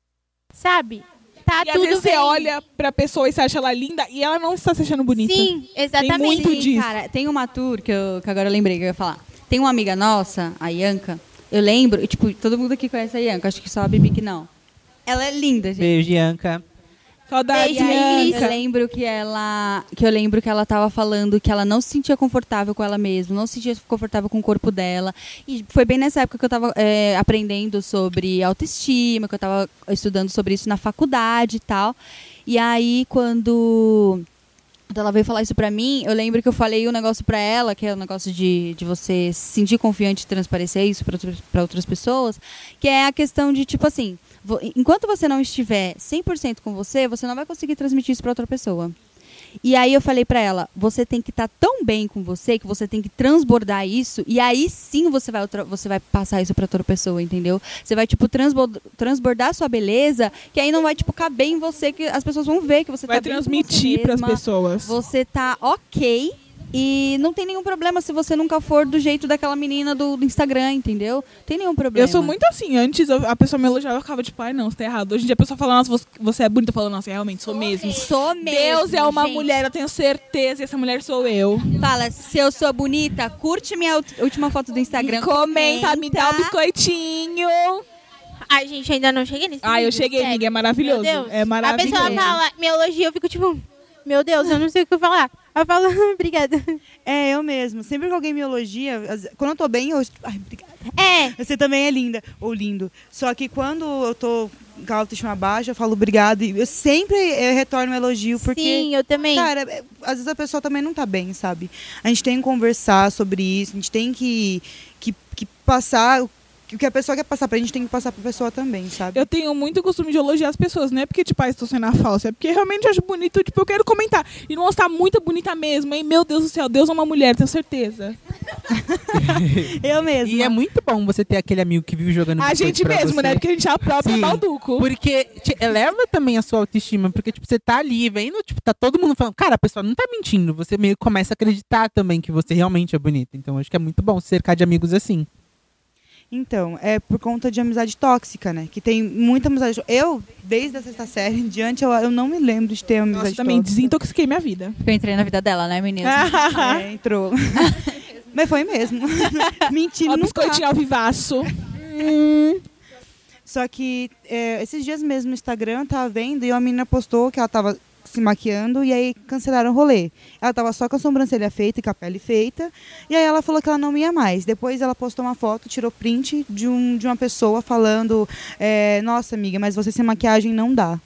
Speaker 5: sabe? Tá
Speaker 2: E às
Speaker 5: tudo
Speaker 2: vezes
Speaker 5: bem.
Speaker 2: você olha pra pessoa e você acha ela linda e ela não está se achando bonita.
Speaker 5: Sim, exatamente.
Speaker 2: muito
Speaker 3: Sim,
Speaker 2: disso.
Speaker 3: cara, tem uma tour que, eu, que agora eu lembrei que eu ia falar. Tem uma amiga nossa, a Ianca. Eu lembro, e, tipo, todo mundo aqui conhece a Ianca, acho que só a Bibi que não. Ela é linda, gente.
Speaker 4: Beijo, Bianca.
Speaker 2: Saudade,
Speaker 3: eu lembro que ela, que eu lembro que ela tava falando que ela não se sentia confortável com ela mesma, não se sentia confortável com o corpo dela. E foi bem nessa época que eu tava é, aprendendo sobre autoestima, que eu tava estudando sobre isso na faculdade e tal. E aí, quando ela veio falar isso pra mim, eu lembro que eu falei um negócio pra ela, que é o negócio de, de você se sentir confiante e transparecer isso pra pra outras pessoas, que é a questão de, tipo assim, enquanto você não estiver 100% com você, você não vai conseguir transmitir isso pra outra pessoa. E aí eu falei pra ela, você tem que estar tão bem com você que você tem que transbordar isso e aí sim você vai você vai passar isso pra outra pessoa, entendeu? Você vai tipo transbord- transbordar sua beleza, que aí não vai tipo caber em você que as pessoas vão ver que você
Speaker 2: Vai
Speaker 3: tá
Speaker 2: transmitir pras
Speaker 3: mesma,
Speaker 2: pessoas.
Speaker 3: Você tá OK E não tem nenhum problema se você nunca for do jeito daquela menina do, do Instagram, entendeu? Não tem nenhum problema.
Speaker 2: Eu sou muito assim. Antes eu- a pessoa me elogiava, eu ficava tipo, ai não, você tá errado. Hoje em dia a pessoa fala, nossa, você- é bonita. Eu falo, nossa, realmente, sou mesmo.
Speaker 3: Sou mesmo.
Speaker 2: Deus é uma
Speaker 3: gente.
Speaker 2: mulher, eu tenho certeza, e essa mulher sou eu.
Speaker 3: Fala, se eu sou bonita, curte minha última foto do Instagram.
Speaker 2: Comenta, me dá um biscoitinho.
Speaker 5: Ai, gente, ainda não cheguei nesse
Speaker 2: Ai, eu cheguei, amiga, é maravilhoso.
Speaker 5: Meu Deus.
Speaker 2: É maravilhoso.
Speaker 5: A pessoa fala, me elogia, eu fico tipo, meu Deus, eu não sei o que falar. Eu falo, obrigada.
Speaker 6: É, eu mesmo. Sempre que alguém me elogia, quando eu tô bem, eu. Ai, obrigada.
Speaker 5: É,
Speaker 6: Você também é linda, ou lindo. Só que quando eu tô com a autoestima baixa, eu falo obrigado. E eu sempre eh, retorno um elogio, porque.
Speaker 5: sim, eu também.
Speaker 6: Cara, é, às vezes a pessoa também não tá bem, sabe? A gente tem que conversar sobre isso, a gente tem que, que, que passar. O que a pessoa quer passar pra gente tem que passar pra pessoa também, sabe?
Speaker 2: Eu tenho muito costume de elogiar as pessoas, não é porque, tipo, ah, estou sendo a falsa, é porque realmente eu acho bonito, tipo, eu quero comentar. E não está muito bonita mesmo, hein? Meu Deus do céu, Deus é uma mulher, tenho certeza.
Speaker 6: Eu mesma.
Speaker 4: E é muito bom você ter aquele amigo que vive jogando
Speaker 2: A gente mesmo,
Speaker 4: você.
Speaker 2: né? Porque a gente é a própria
Speaker 4: Sim.
Speaker 2: balduco.
Speaker 4: Porque te eleva também a sua autoestima, porque tipo, você tá ali vendo, tipo, tá todo mundo falando, cara, a pessoa não tá mentindo, você meio que começa a acreditar também que você realmente é bonita. Então acho que é muito bom se cercar de amigos assim.
Speaker 6: Então, é por conta de amizade tóxica, né? Que tem muita amizade. Eu, desde a sexta série em diante, eu, eu não me lembro de ter amizade
Speaker 2: Nossa, também
Speaker 6: tóxica.
Speaker 2: desintoxiquei minha vida.
Speaker 3: Eu entrei na vida dela, né, menina?
Speaker 6: É, entrou. Mas foi mesmo. Mentira, não tá.
Speaker 2: biscoitinho ao vivaço.
Speaker 6: Só que é, esses dias mesmo no Instagram eu tava vendo e uma menina postou que ela tava se maquiando e aí cancelaram o rolê. Ela tava só com a sobrancelha feita e com a pele feita. E aí ela falou que ela não ia mais. Depois ela postou uma foto, tirou print de, um, de uma pessoa falando: é, Nossa, amiga, mas você sem maquiagem não dá.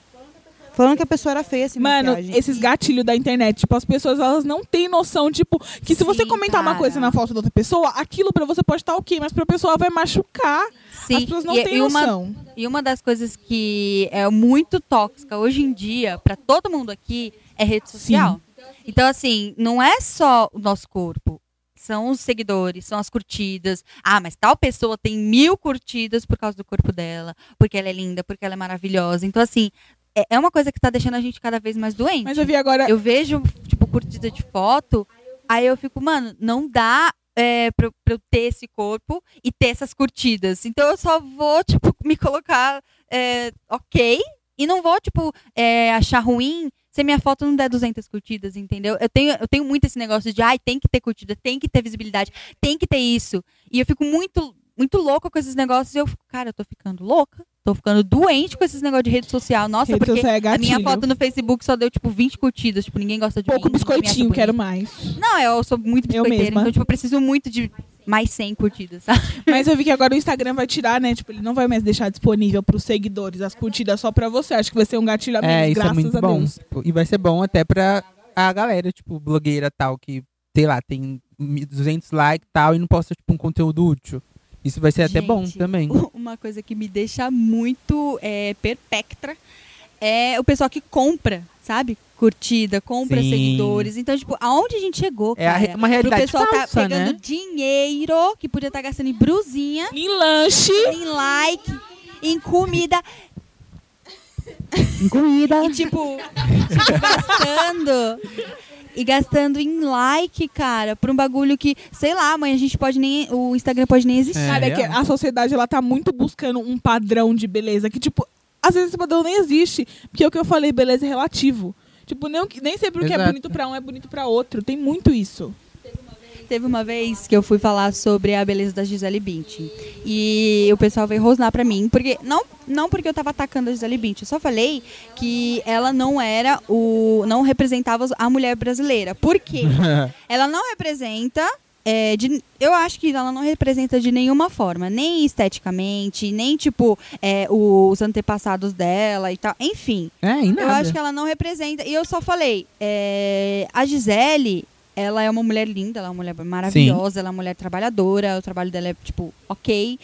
Speaker 6: Falando que a pessoa era feia sem
Speaker 2: Mano,
Speaker 6: maquiagem.
Speaker 2: esses gatilhos da internet, tipo, as pessoas elas não têm noção, tipo, que se você
Speaker 3: Sim,
Speaker 2: comentar uma
Speaker 3: cara.
Speaker 2: coisa na foto da outra pessoa, aquilo pra você pode estar ok, mas pra pessoa vai machucar.
Speaker 3: Sim.
Speaker 2: As pessoas não
Speaker 3: e,
Speaker 2: têm
Speaker 3: e uma,
Speaker 2: noção.
Speaker 3: e uma das coisas que é muito tóxica hoje em dia, pra todo mundo aqui, é rede social. Então, assim, não é só o nosso corpo. São os seguidores, são as curtidas. Ah, mas tal pessoa tem mil curtidas por causa do corpo dela, porque ela é linda, porque ela é maravilhosa. Então, assim, é, é uma coisa que tá deixando a gente cada vez mais doente.
Speaker 2: Mas eu vi agora.
Speaker 3: Eu vejo, tipo, curtida de foto, aí eu fico, mano, não dá é, pra, pra eu ter esse corpo e ter essas curtidas. Então eu só vou, tipo, me colocar é, ok e não vou, tipo, é, achar ruim se minha foto não der 200 curtidas, entendeu? Eu tenho, eu tenho muito esse negócio de, ai, tem que ter curtida, tem que ter visibilidade, tem que ter isso. E eu fico muito, muito louca com esses negócios e eu fico, cara, eu tô ficando louca, tô ficando doente com esses negócios de rede social. Nossa,
Speaker 2: rede
Speaker 3: porque
Speaker 2: social é
Speaker 3: a minha foco no Facebook só deu, tipo, 20 curtidas. Tipo, ninguém gosta de
Speaker 2: Pouco
Speaker 3: mim. acha
Speaker 2: biscoitinho, quero mais.
Speaker 3: Não, eu sou muito biscoiteira. Então, tipo, eu preciso muito de mais 100 curtidas, sabe?
Speaker 2: Mas eu vi que agora o Instagram vai tirar, né? Tipo, ele não vai mais deixar disponível pros seguidores as curtidas só pra você. Acho que vai ser um gatilho a menos,
Speaker 4: É, isso é
Speaker 2: graças
Speaker 4: muito
Speaker 2: a
Speaker 4: bom.
Speaker 2: Deus.
Speaker 4: E vai ser bom até pra a galera, tipo, blogueira tal, que, sei lá, tem 200 likes e tal e não posta, tipo, um conteúdo útil. Isso vai ser até bom também.
Speaker 3: Uma coisa que me deixa muito é, perpectra é o pessoal que compra, sabe? Curtida, compra
Speaker 4: Sim.
Speaker 3: seguidores. Então, tipo, aonde a gente chegou,
Speaker 4: É
Speaker 3: cara?
Speaker 4: uma realidade
Speaker 3: pessoal tá
Speaker 4: falsa,
Speaker 3: pegando
Speaker 4: né?
Speaker 3: dinheiro que podia estar gastando em brusinha,
Speaker 2: Em lanche.
Speaker 3: em like, em comida.
Speaker 6: Comida.
Speaker 3: E tipo, gastando. E gastando em like, cara, por um bagulho que, sei lá, amanhã a gente pode nem. O Instagram pode nem existir.
Speaker 4: É,
Speaker 2: Sabe, é que
Speaker 4: real.
Speaker 2: a sociedade ela tá muito buscando um padrão de beleza que, tipo, às vezes esse padrão nem existe. Porque é o que eu falei, beleza é relativo. Tipo, nem, nem sempre o que é bonito pra um é bonito pra outro. Tem muito isso.
Speaker 3: Teve uma vez que eu fui falar sobre a beleza da Gisele Bündchen. E o pessoal veio rosnar pra mim, porque não, não porque eu tava atacando a Gisele Bündchen, eu só falei que ela não era o não representava a mulher brasileira. Por quê? ela não representa é, de- eu acho que ela não representa de nenhuma forma, nem esteticamente, nem tipo é, os antepassados dela e tal. Enfim,
Speaker 4: É,
Speaker 3: eu acho que ela não representa. E eu só falei, é, a Gisele, ela é uma mulher linda, ela é uma mulher maravilhosa, ela é uma mulher trabalhadora, o trabalho dela é, tipo, ok.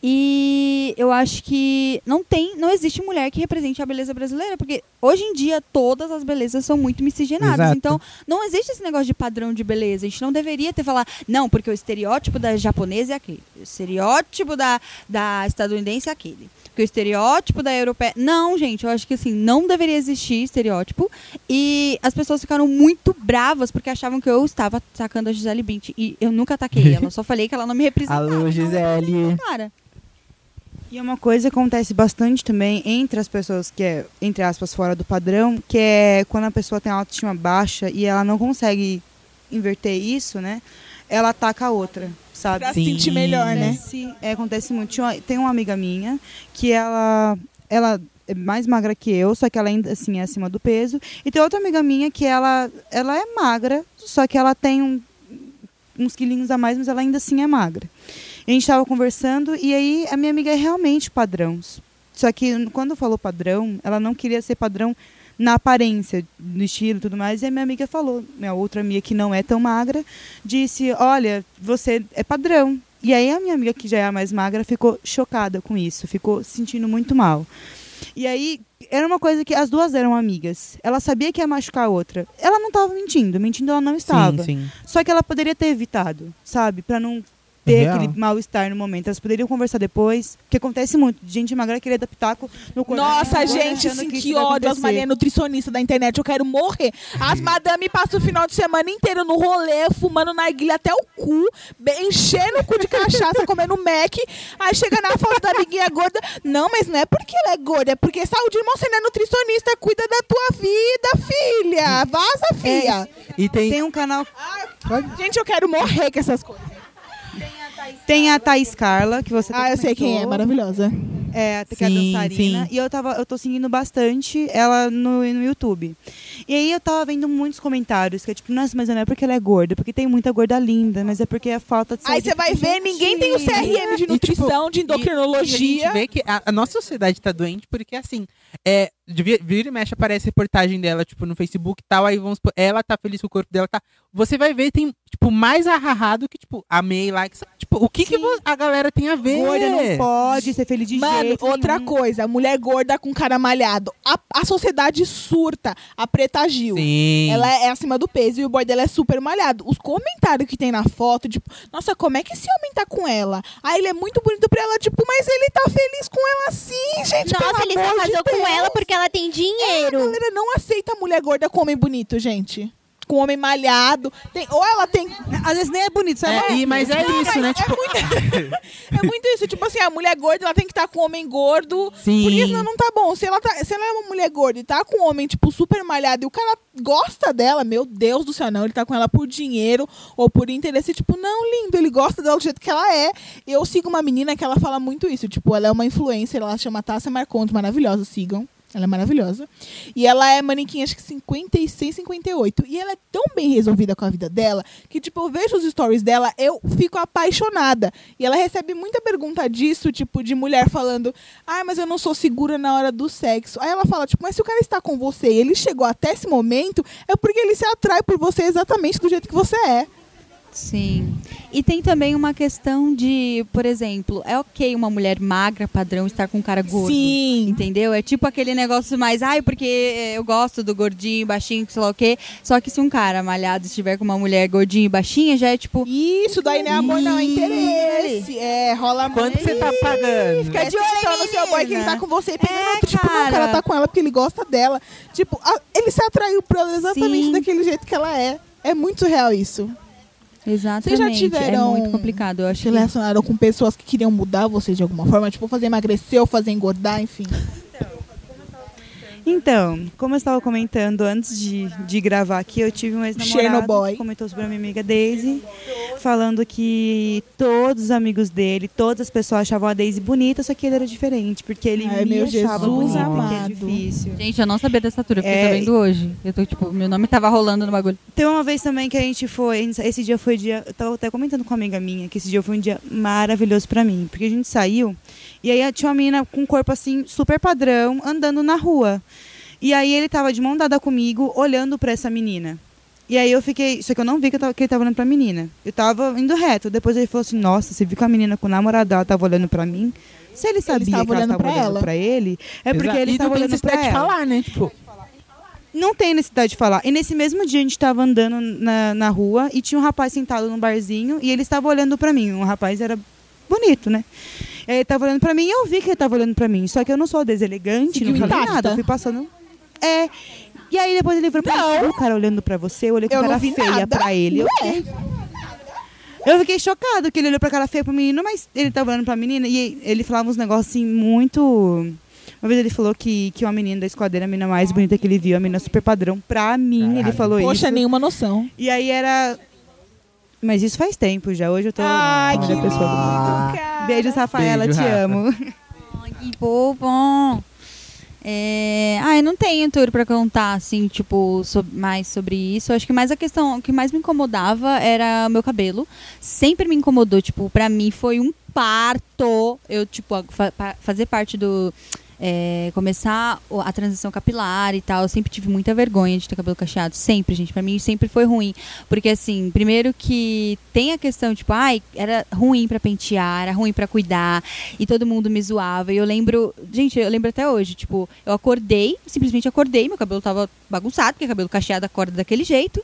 Speaker 3: E eu acho que não tem, não existe mulher que represente a beleza brasileira, porque hoje em dia todas as belezas são muito miscigenadas.
Speaker 4: Exato.
Speaker 3: Então, não existe esse negócio de padrão de beleza. A gente não deveria ter falado, não, porque o estereótipo da japonesa é aquele, o estereótipo da, da estadunidense é aquele. Porque o estereótipo da europeia. Não, gente, eu acho que assim, não deveria existir estereótipo. E as pessoas ficaram muito bravas porque achavam que eu estava atacando a Gisele Bint. E eu nunca ataquei ela, só falei que ela não me representava.
Speaker 4: Alô, Gisele.
Speaker 3: Cara,
Speaker 6: E uma coisa que acontece bastante também entre as pessoas que é, entre aspas, fora do padrão, que é quando a pessoa tem autoestima baixa e ela não consegue inverter isso, né? Ela ataca a outra, sabe?
Speaker 2: Pra
Speaker 4: Sim.
Speaker 2: se sentir melhor, né?
Speaker 6: Acontece, é, acontece muito. Tinha tem uma amiga minha que ela, ela é mais magra que eu, só que ela ainda assim é acima do peso. E tem outra amiga minha que ela, ela é magra, só que ela tem um- uns quilinhos a mais, mas ela ainda assim é magra. E a gente estava conversando e aí a minha amiga é realmente padrão. Só que quando falou padrão, ela não queria ser padrão na aparência, no estilo e tudo mais. E a minha amiga falou, minha outra amiga que não é tão magra, disse: Olha, você é padrão. E aí a minha amiga, que já é a mais magra, ficou chocada com isso, ficou se sentindo muito mal. E aí, era uma coisa que as duas eram amigas. Ela sabia que ia machucar a outra. Ela não estava mentindo, mentindo ela não estava.
Speaker 4: Sim, sim.
Speaker 6: Só que ela poderia ter evitado, sabe? Pra não ter
Speaker 4: Real.
Speaker 6: aquele mal-estar no momento. Elas poderiam conversar depois, porque acontece muito. de Gente magra querer dar pitaco no corpo.
Speaker 2: Nossa, gente, assim,
Speaker 6: isso
Speaker 2: que
Speaker 6: vai
Speaker 2: ódio as. Maria nutricionistas da internet. Eu quero morrer. As madame passam o final de semana inteiro no rolê, fumando narguilha até o cu, bem- enchendo o cu de cachaça, comendo Mac. Aí chega na foto da amiguinha gorda. Não, mas não é porque ela é gorda, é porque saúde, irmão, você não é nutricionista, cuida da tua vida, filha. Vaza, filha.
Speaker 4: E tem.
Speaker 6: Tem um canal.
Speaker 2: Gente, eu quero morrer com essas coisas.
Speaker 6: Tem a Thaís Carla, que você
Speaker 2: Ah, eu sei quem é, maravilhosa.
Speaker 6: É, que é a
Speaker 4: Sim,
Speaker 6: dançarina.
Speaker 4: sim.
Speaker 6: E eu, tava, eu tô seguindo bastante ela no, no YouTube. E aí eu tava vendo muitos comentários que é tipo, nossa, mas não é porque ela é gorda, porque tem muita gorda linda, mas é porque é falta de
Speaker 2: Aí você vai
Speaker 6: Gente,
Speaker 2: ver, ninguém tem o CRM de
Speaker 4: E, tipo,
Speaker 2: nutrição, de
Speaker 4: E a
Speaker 2: endocrinologia.
Speaker 4: gente vê que a, a nossa sociedade tá doente porque, assim, é, vira e mexe aparece reportagem dela, tipo, no Facebook e tal, aí vamos supor, ela tá feliz com o corpo dela, tá. Você vai ver, tem, tipo, mais arrahado que, tipo, a May lá. que sabe, o que, que a galera tem a ver?
Speaker 6: Gorda não pode ser feliz de
Speaker 2: Mano,
Speaker 6: jeito
Speaker 2: outra
Speaker 6: nenhum.
Speaker 2: coisa, mulher gorda com cara malhado. A, a sociedade surta. A Preta Gil.
Speaker 4: Sim.
Speaker 2: Ela é acima do peso e o boy dela é super malhado. Os comentários que tem na foto, tipo, nossa, como é que esse homem tá com ela? Ah, ele é muito bonito pra ela, tipo, mas ele tá feliz com ela sim, gente.
Speaker 5: Nossa, ele só
Speaker 2: amor de
Speaker 5: casou com ela porque ela tem
Speaker 2: A
Speaker 5: dinheiro.
Speaker 2: galera não aceita mulher gorda com homem bonito, gente. Com homem malhado. Tem, ou ela tem.
Speaker 6: Às vezes nem é bonito, sabe?
Speaker 4: É, e, mas é isso, né? Tipo,
Speaker 2: É muito isso. Tipo assim, a mulher gorda ela tem que estar com homem gordo.
Speaker 4: Sim.
Speaker 2: Porque senão não tá bom. Se ela, tá, se ela é uma mulher gorda e tá com um homem, tipo, super malhado e o cara gosta dela, meu Deus do céu, não. Ele tá com ela por dinheiro ou por interesse. Tipo, não, lindo, ele gosta dela do jeito que ela é. Eu sigo uma menina que ela fala muito isso. Tipo, ela é uma influencer, ela chama Tássia Marcondes, maravilhosa, sigam. Ela é maravilhosa. E ela é manequim, acho que 56, 58. E ela é tão bem resolvida com a vida dela que, tipo, eu vejo os stories dela, eu fico apaixonada. E ela recebe muita pergunta disso, tipo, de mulher falando: Ah, mas eu não sou segura na hora do sexo. Aí ela fala, tipo, mas se o cara está com você e ele chegou até esse momento, é porque ele se atrai por você exatamente do jeito que você é.
Speaker 3: Sim. E tem também uma questão de, por exemplo, é ok uma mulher magra, padrão, estar com um cara gordo.
Speaker 2: Sim.
Speaker 3: Entendeu? É tipo aquele negócio mais, ai, porque eu gosto do gordinho, baixinho, sei lá o quê. Só que se um cara malhado estiver com uma mulher gordinha e baixinha, já é tipo.
Speaker 2: Isso daí não é amor, não, é interesse. É, rola
Speaker 4: quanto você tá pagando?
Speaker 2: Fica de olho
Speaker 5: Presta
Speaker 2: no seu boy que ele tá com você. E pegando
Speaker 3: É,
Speaker 2: outro, tipo, não, o cara
Speaker 3: cara.
Speaker 2: tá com ela porque ele gosta dela. Tipo, ele se atraiu por ela exatamente
Speaker 3: Sim.
Speaker 2: daquele jeito que ela é. É muito real isso.
Speaker 3: Exatamente.
Speaker 2: tiveram-
Speaker 3: É muito complicado. Eu acho
Speaker 2: Se
Speaker 3: que
Speaker 2: relacionaram com pessoas que queriam mudar vocês de alguma forma, tipo, fazer emagrecer ou fazer engordar, enfim.
Speaker 6: Então, como eu estava comentando antes de, de gravar aqui, eu tive um ex-namorado que comentou sobre a minha amiga Daisy, falando que todos os amigos dele, todas as pessoas achavam a Daisy bonita, só que ele era diferente, porque ele
Speaker 2: Ai,
Speaker 6: me
Speaker 2: meu
Speaker 6: achava
Speaker 2: Jesus
Speaker 6: bonita,
Speaker 2: amado.
Speaker 6: que é difícil.
Speaker 3: Gente, eu não sabia dessa altura, eu fiquei
Speaker 6: É.
Speaker 3: sabendo hoje. Eu tô, tipo, meu nome tava rolando no bagulho.
Speaker 6: Tem uma vez também que a gente foi, esse dia foi dia, eu tava até comentando com uma amiga minha, que esse dia foi um dia maravilhoso pra mim, porque a gente saiu e aí tinha uma menina com um corpo assim super padrão andando na rua. E aí ele tava de mão dada comigo, olhando pra essa menina. E aí eu fiquei, só que eu não vi que, eu tava- que ele tava olhando pra menina. Eu tava indo reto. Depois ele falou assim: "Nossa, você viu que a menina com o namorado dela tava olhando pra mim?" Se ele sabia
Speaker 2: estava
Speaker 6: que ela tava
Speaker 2: pra
Speaker 6: olhando
Speaker 2: ela.
Speaker 6: pra ele, é porque
Speaker 4: Exato.
Speaker 6: ele
Speaker 4: e
Speaker 6: estava
Speaker 4: não tem
Speaker 6: olhando pra
Speaker 4: necessidade de
Speaker 6: ela.
Speaker 4: falar, né? Tipo,
Speaker 6: Não tem necessidade de falar. E nesse mesmo dia a gente estava andando na, na rua e tinha um rapaz sentado num barzinho e ele estava olhando pra mim. Um rapaz era bonito, né? Ele tava olhando pra mim e eu vi que ele tava olhando pra mim. Só que eu não sou deselegante,
Speaker 2: Seguiu
Speaker 6: não falei
Speaker 2: intacta.
Speaker 6: nada. Eu fui passando. É. E aí depois ele virou pra mim,
Speaker 2: Não.
Speaker 6: "Você viu o cara olhando pra você, eu olhei com
Speaker 2: Eu não
Speaker 6: cara
Speaker 2: vi
Speaker 6: feia
Speaker 2: nada.
Speaker 6: pra ele. Eu
Speaker 2: Ué.
Speaker 6: fiquei, eu fiquei chocado que ele olhou pra cara feia pro menino, mas ele tava olhando pra menina e ele falava uns negócios assim muito. Uma vez ele falou que, que uma menina da esquadra era a menina mais bonita que ele viu, a menina super padrão. Pra mim, ele falou
Speaker 2: Poxa,
Speaker 6: isso.
Speaker 2: nenhuma noção.
Speaker 6: E aí era. Mas isso faz tempo já. Hoje eu tô.
Speaker 2: Ai,
Speaker 6: a
Speaker 2: que lindo,
Speaker 6: pessoa. Beijos, Rafaela,
Speaker 4: Beijo,
Speaker 6: te
Speaker 4: Rafa.
Speaker 6: amo.
Speaker 3: Ai, que fofo. É... Ai, não tenho tudo pra contar, assim, tipo, so- mais sobre isso. Acho que mais a questão, o que mais me incomodava era o meu cabelo. Sempre me incomodou, tipo, pra mim foi um parto. Eu, tipo, fa- fazer parte do... é, começar a transição capilar e tal, eu sempre tive muita vergonha de ter cabelo cacheado. Sempre, gente. Pra mim sempre foi ruim. Porque, assim, primeiro que tem a questão, tipo, ai, era ruim pra pentear, era ruim pra cuidar e todo mundo me zoava. E eu lembro, gente, eu lembro até hoje, tipo, eu acordei, simplesmente acordei, meu cabelo tava bagunçado, porque cabelo cacheado acorda daquele jeito.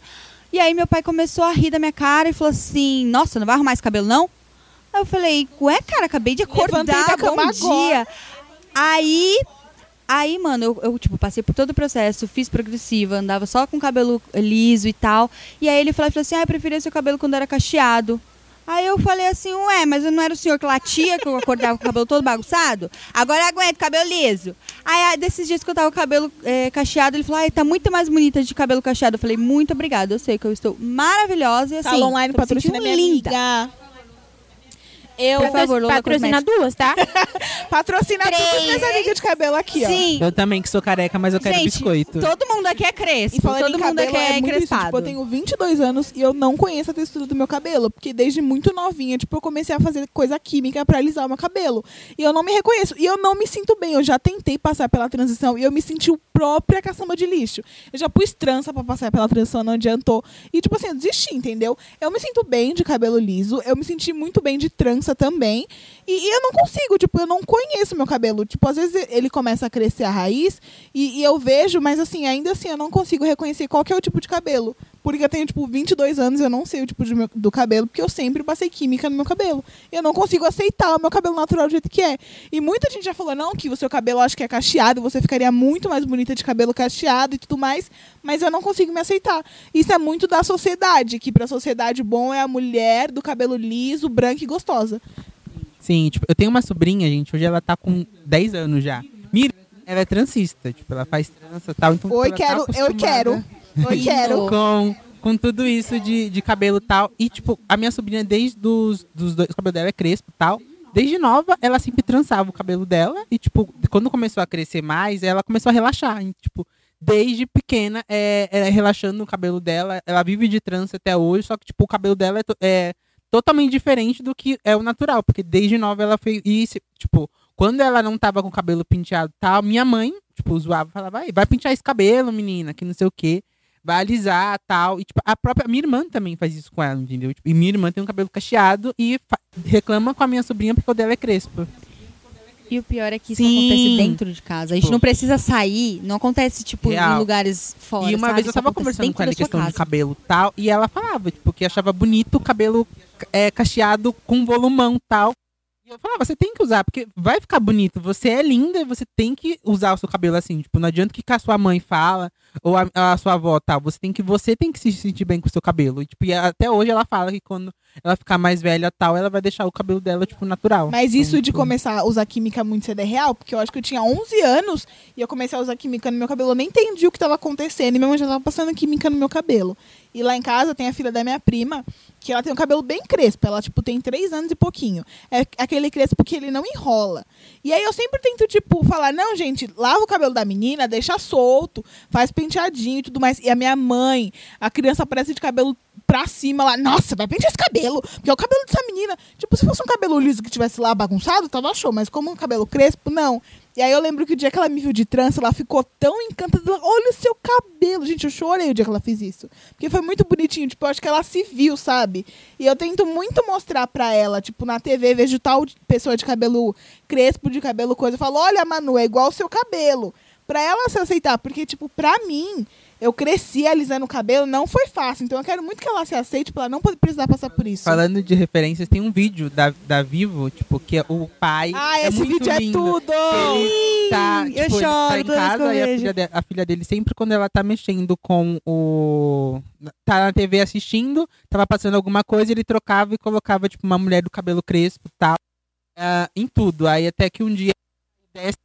Speaker 3: E aí meu pai começou a rir da minha cara e falou assim: "Nossa, não vai arrumar esse cabelo não?" Aí eu falei: "Ué, cara, acabei de acordar,
Speaker 2: da cama
Speaker 3: bom
Speaker 2: agora."
Speaker 3: Dia." Aí Aí, mano, eu, eu, tipo, passei por todo o processo, fiz progressiva, andava só com cabelo liso e tal. E aí ele falou, falou assim, ah, eu preferia seu cabelo quando era cacheado. Aí eu falei assim, ué, mas eu não era o senhor que latia, que eu acordava com o cabelo todo bagunçado? Agora eu aguento, cabelo liso. Aí, aí, desses dias que eu tava com o cabelo eh, cacheado, ele falou, ai, tá muito mais bonita de cabelo cacheado. Eu falei, muito obrigada, eu sei que eu estou maravilhosa e assim,
Speaker 2: online patrocina
Speaker 3: sentindo
Speaker 2: minha
Speaker 3: linda.
Speaker 2: amiga. Eu
Speaker 3: Por favor, Lola
Speaker 5: Patrocina duas, tá?
Speaker 2: patrocina
Speaker 3: Três.
Speaker 2: todas minhas amigas de cabelo aqui, ó.
Speaker 3: Sim,
Speaker 4: Eu também que sou careca, mas eu quero
Speaker 3: Gente,
Speaker 4: biscoito.
Speaker 3: todo mundo aqui é
Speaker 2: E
Speaker 3: crespo,
Speaker 2: falando
Speaker 3: todo
Speaker 2: em
Speaker 3: mundo
Speaker 2: cabelo,
Speaker 3: aqui é,
Speaker 2: muito isso,
Speaker 3: crespado.
Speaker 2: tipo, eu tenho 22 anos e eu não conheço a textura do meu cabelo. Porque desde muito novinha, tipo, eu comecei a fazer coisa química pra alisar o meu cabelo. E eu não me reconheço. E eu não me sinto bem. Eu já tentei passar pela transição e eu me senti o própria caçamba de lixo. Eu já pus trança pra passar pela transição, não adiantou. E, tipo assim, eu desisti, entendeu? Eu me sinto bem de cabelo liso. Eu me senti muito bem de trança também. E, e eu não consigo, tipo, eu não conheço meu cabelo. Tipo, às vezes ele começa a crescer a raiz e, e eu vejo, mas assim, ainda assim, eu não consigo reconhecer qual é o tipo de cabelo. Porque eu tenho, tipo, 22 anos e eu não sei o tipo meu- do cabelo, porque eu sempre passei química no meu cabelo. Eu não consigo aceitar o meu cabelo natural do jeito que é. E muita gente já falou, não, que o seu cabelo acho que é cacheado, você ficaria muito mais bonita de cabelo cacheado e tudo mais, mas eu não consigo me aceitar. Isso é muito da sociedade, que pra sociedade bom é a mulher do cabelo liso, branca e gostosa.
Speaker 4: Sim, tipo, eu tenho uma sobrinha, gente, hoje ela tá com 10 anos já. Mira, ela é transista, tipo, ela faz trança e tal. Então,
Speaker 2: Oi,
Speaker 4: ela tá
Speaker 2: quero, eu
Speaker 4: acostumada
Speaker 2: quero. Eu quero.
Speaker 4: Com, com tudo isso de, de cabelo e tal. E, tipo, a minha sobrinha, desde dos, dos dois, o cabelo dela é crespo e tal. Desde nova, ela sempre trançava o cabelo dela. E, tipo, quando começou a crescer mais, ela começou a relaxar. E, tipo, desde pequena, é, é relaxando o cabelo dela. Ela vive de trança até hoje, só que, tipo, o cabelo dela é, é totalmente diferente do que é o natural. Porque desde nova ela fez isso, tipo, quando ela não tava com o cabelo penteado e tal, minha mãe, tipo, zoava, falava, vai, vai pentear esse cabelo, menina, que não sei o quê. Vai alisar tal. E, tipo, a própria minha irmã também faz isso com ela, entendeu? Tipo, e minha irmã tem um cabelo cacheado e reclama com a minha sobrinha porque o dela é crespo.
Speaker 3: E o pior é que isso
Speaker 4: Sim.
Speaker 3: acontece dentro de casa. A gente
Speaker 4: Tipo-
Speaker 3: não precisa sair, não acontece, tipo,
Speaker 4: Real.
Speaker 3: em lugares fora.
Speaker 4: e uma
Speaker 3: sabe?
Speaker 4: vez eu tava conversando com ela em
Speaker 3: sua
Speaker 4: questão de
Speaker 3: casa.
Speaker 4: cabelo e tal, e ela falava, tipo, que achava bonito o cabelo é, cacheado com volumão tal. E eu falava, você tem que usar, porque vai ficar bonito. Você é linda e você tem que usar o seu cabelo assim. Tipo, não adianta que a sua mãe fala, ou a, a sua avó tal. Você tem que, você tem que se sentir bem com o seu cabelo. E, tipo, e até hoje ela fala que quando ela ficar mais velha tal, ela vai deixar o cabelo dela, tipo, natural.
Speaker 2: Mas isso
Speaker 4: Então,
Speaker 2: de
Speaker 4: tipo,
Speaker 2: começar a usar química muito cedo é real, porque eu acho que eu tinha 11 anos e eu comecei a usar química no meu cabelo. Eu nem entendi o que estava acontecendo e minha mãe já estava passando química no meu cabelo. E lá em casa tem a filha da minha prima, que ela tem um cabelo bem crespo. Ela, tipo, tem 3 anos e pouquinho. É aquele crespo que ele não enrola. E aí eu sempre tento, tipo, falar, não, gente, lava o cabelo da menina, deixa solto, faz penteadinho e tudo mais. E a minha mãe, a criança aparece de cabelo pra cima lá, nossa, vai pentear esse cabelo, porque é o cabelo dessa menina. Tipo, se fosse um cabelo liso que tivesse lá bagunçado, tava show, mas como um cabelo crespo, não. E aí eu lembro que o dia que ela me viu de trança, ela ficou tão encantada, olha o seu cabelo. Gente, eu chorei o dia que ela fez isso. Porque foi muito bonitinho, tipo, eu acho que ela se viu, sabe? E eu tento muito mostrar pra ela, tipo, na TV, vejo tal pessoa de cabelo crespo, de cabelo coisa, eu falo, olha, Manu, é igual o seu cabelo. Pra ela se aceitar, porque, tipo, pra mim, eu cresci alisando o cabelo, não foi fácil. Então eu quero muito que ela se aceite pra ela não precisar passar por isso.
Speaker 4: Falando de referências, tem um vídeo da, da Vivo, tipo, que é o pai.
Speaker 2: Ah,
Speaker 4: é
Speaker 2: esse
Speaker 4: muito
Speaker 2: vídeo
Speaker 4: lindo,
Speaker 2: é tudo!
Speaker 4: Ele tá,
Speaker 6: eu
Speaker 4: tipo, ele
Speaker 6: choro
Speaker 4: tá em
Speaker 6: eu
Speaker 4: casa e a filha, de- a filha dele, sempre quando ela tá mexendo com o. Tá na TV assistindo, tava passando alguma coisa, ele trocava e colocava, tipo, uma mulher do cabelo crespo e tal. ah, em tudo. Aí até que um dia ele desce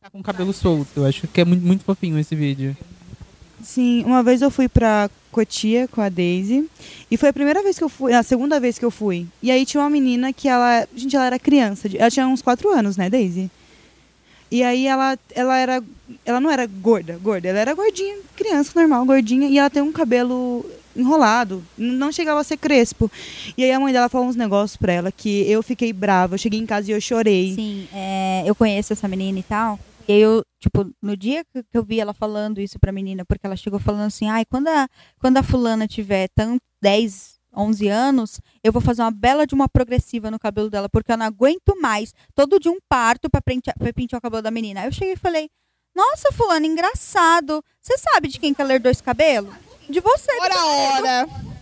Speaker 4: tá com o cabelo solto. Eu acho que é muito, muito fofinho esse vídeo.
Speaker 6: Sim, uma vez eu fui pra Cotia com a Daisy. E foi a primeira vez que eu fui, a segunda vez que eu fui. E aí tinha uma menina que ela. Gente, ela era criança. Ela tinha uns quatro anos, né, Daisy? E aí ela, ela era. Ela não era gorda, gorda. Ela era gordinha, criança normal, gordinha. E ela tem um cabelo enrolado. Não chegava a ser crespo. E aí a mãe dela falou uns negócios pra ela que eu fiquei brava. Eu cheguei em casa e eu chorei.
Speaker 3: Sim, é, eu conheço essa menina e tal. E aí eu, tipo, no dia que eu vi ela falando isso pra menina, porque ela chegou falando assim, ai, quando a, quando a fulana tiver tanto 10, 11 anos, eu vou fazer uma bela de uma progressiva no cabelo dela, porque eu não aguento mais todo dia um parto pra pentear, pra o cabelo da menina. Aí eu cheguei e falei, nossa, fulana, engraçado. Você sabe de quem que ela herdou esse cabelo? De você.
Speaker 2: Ora, ora!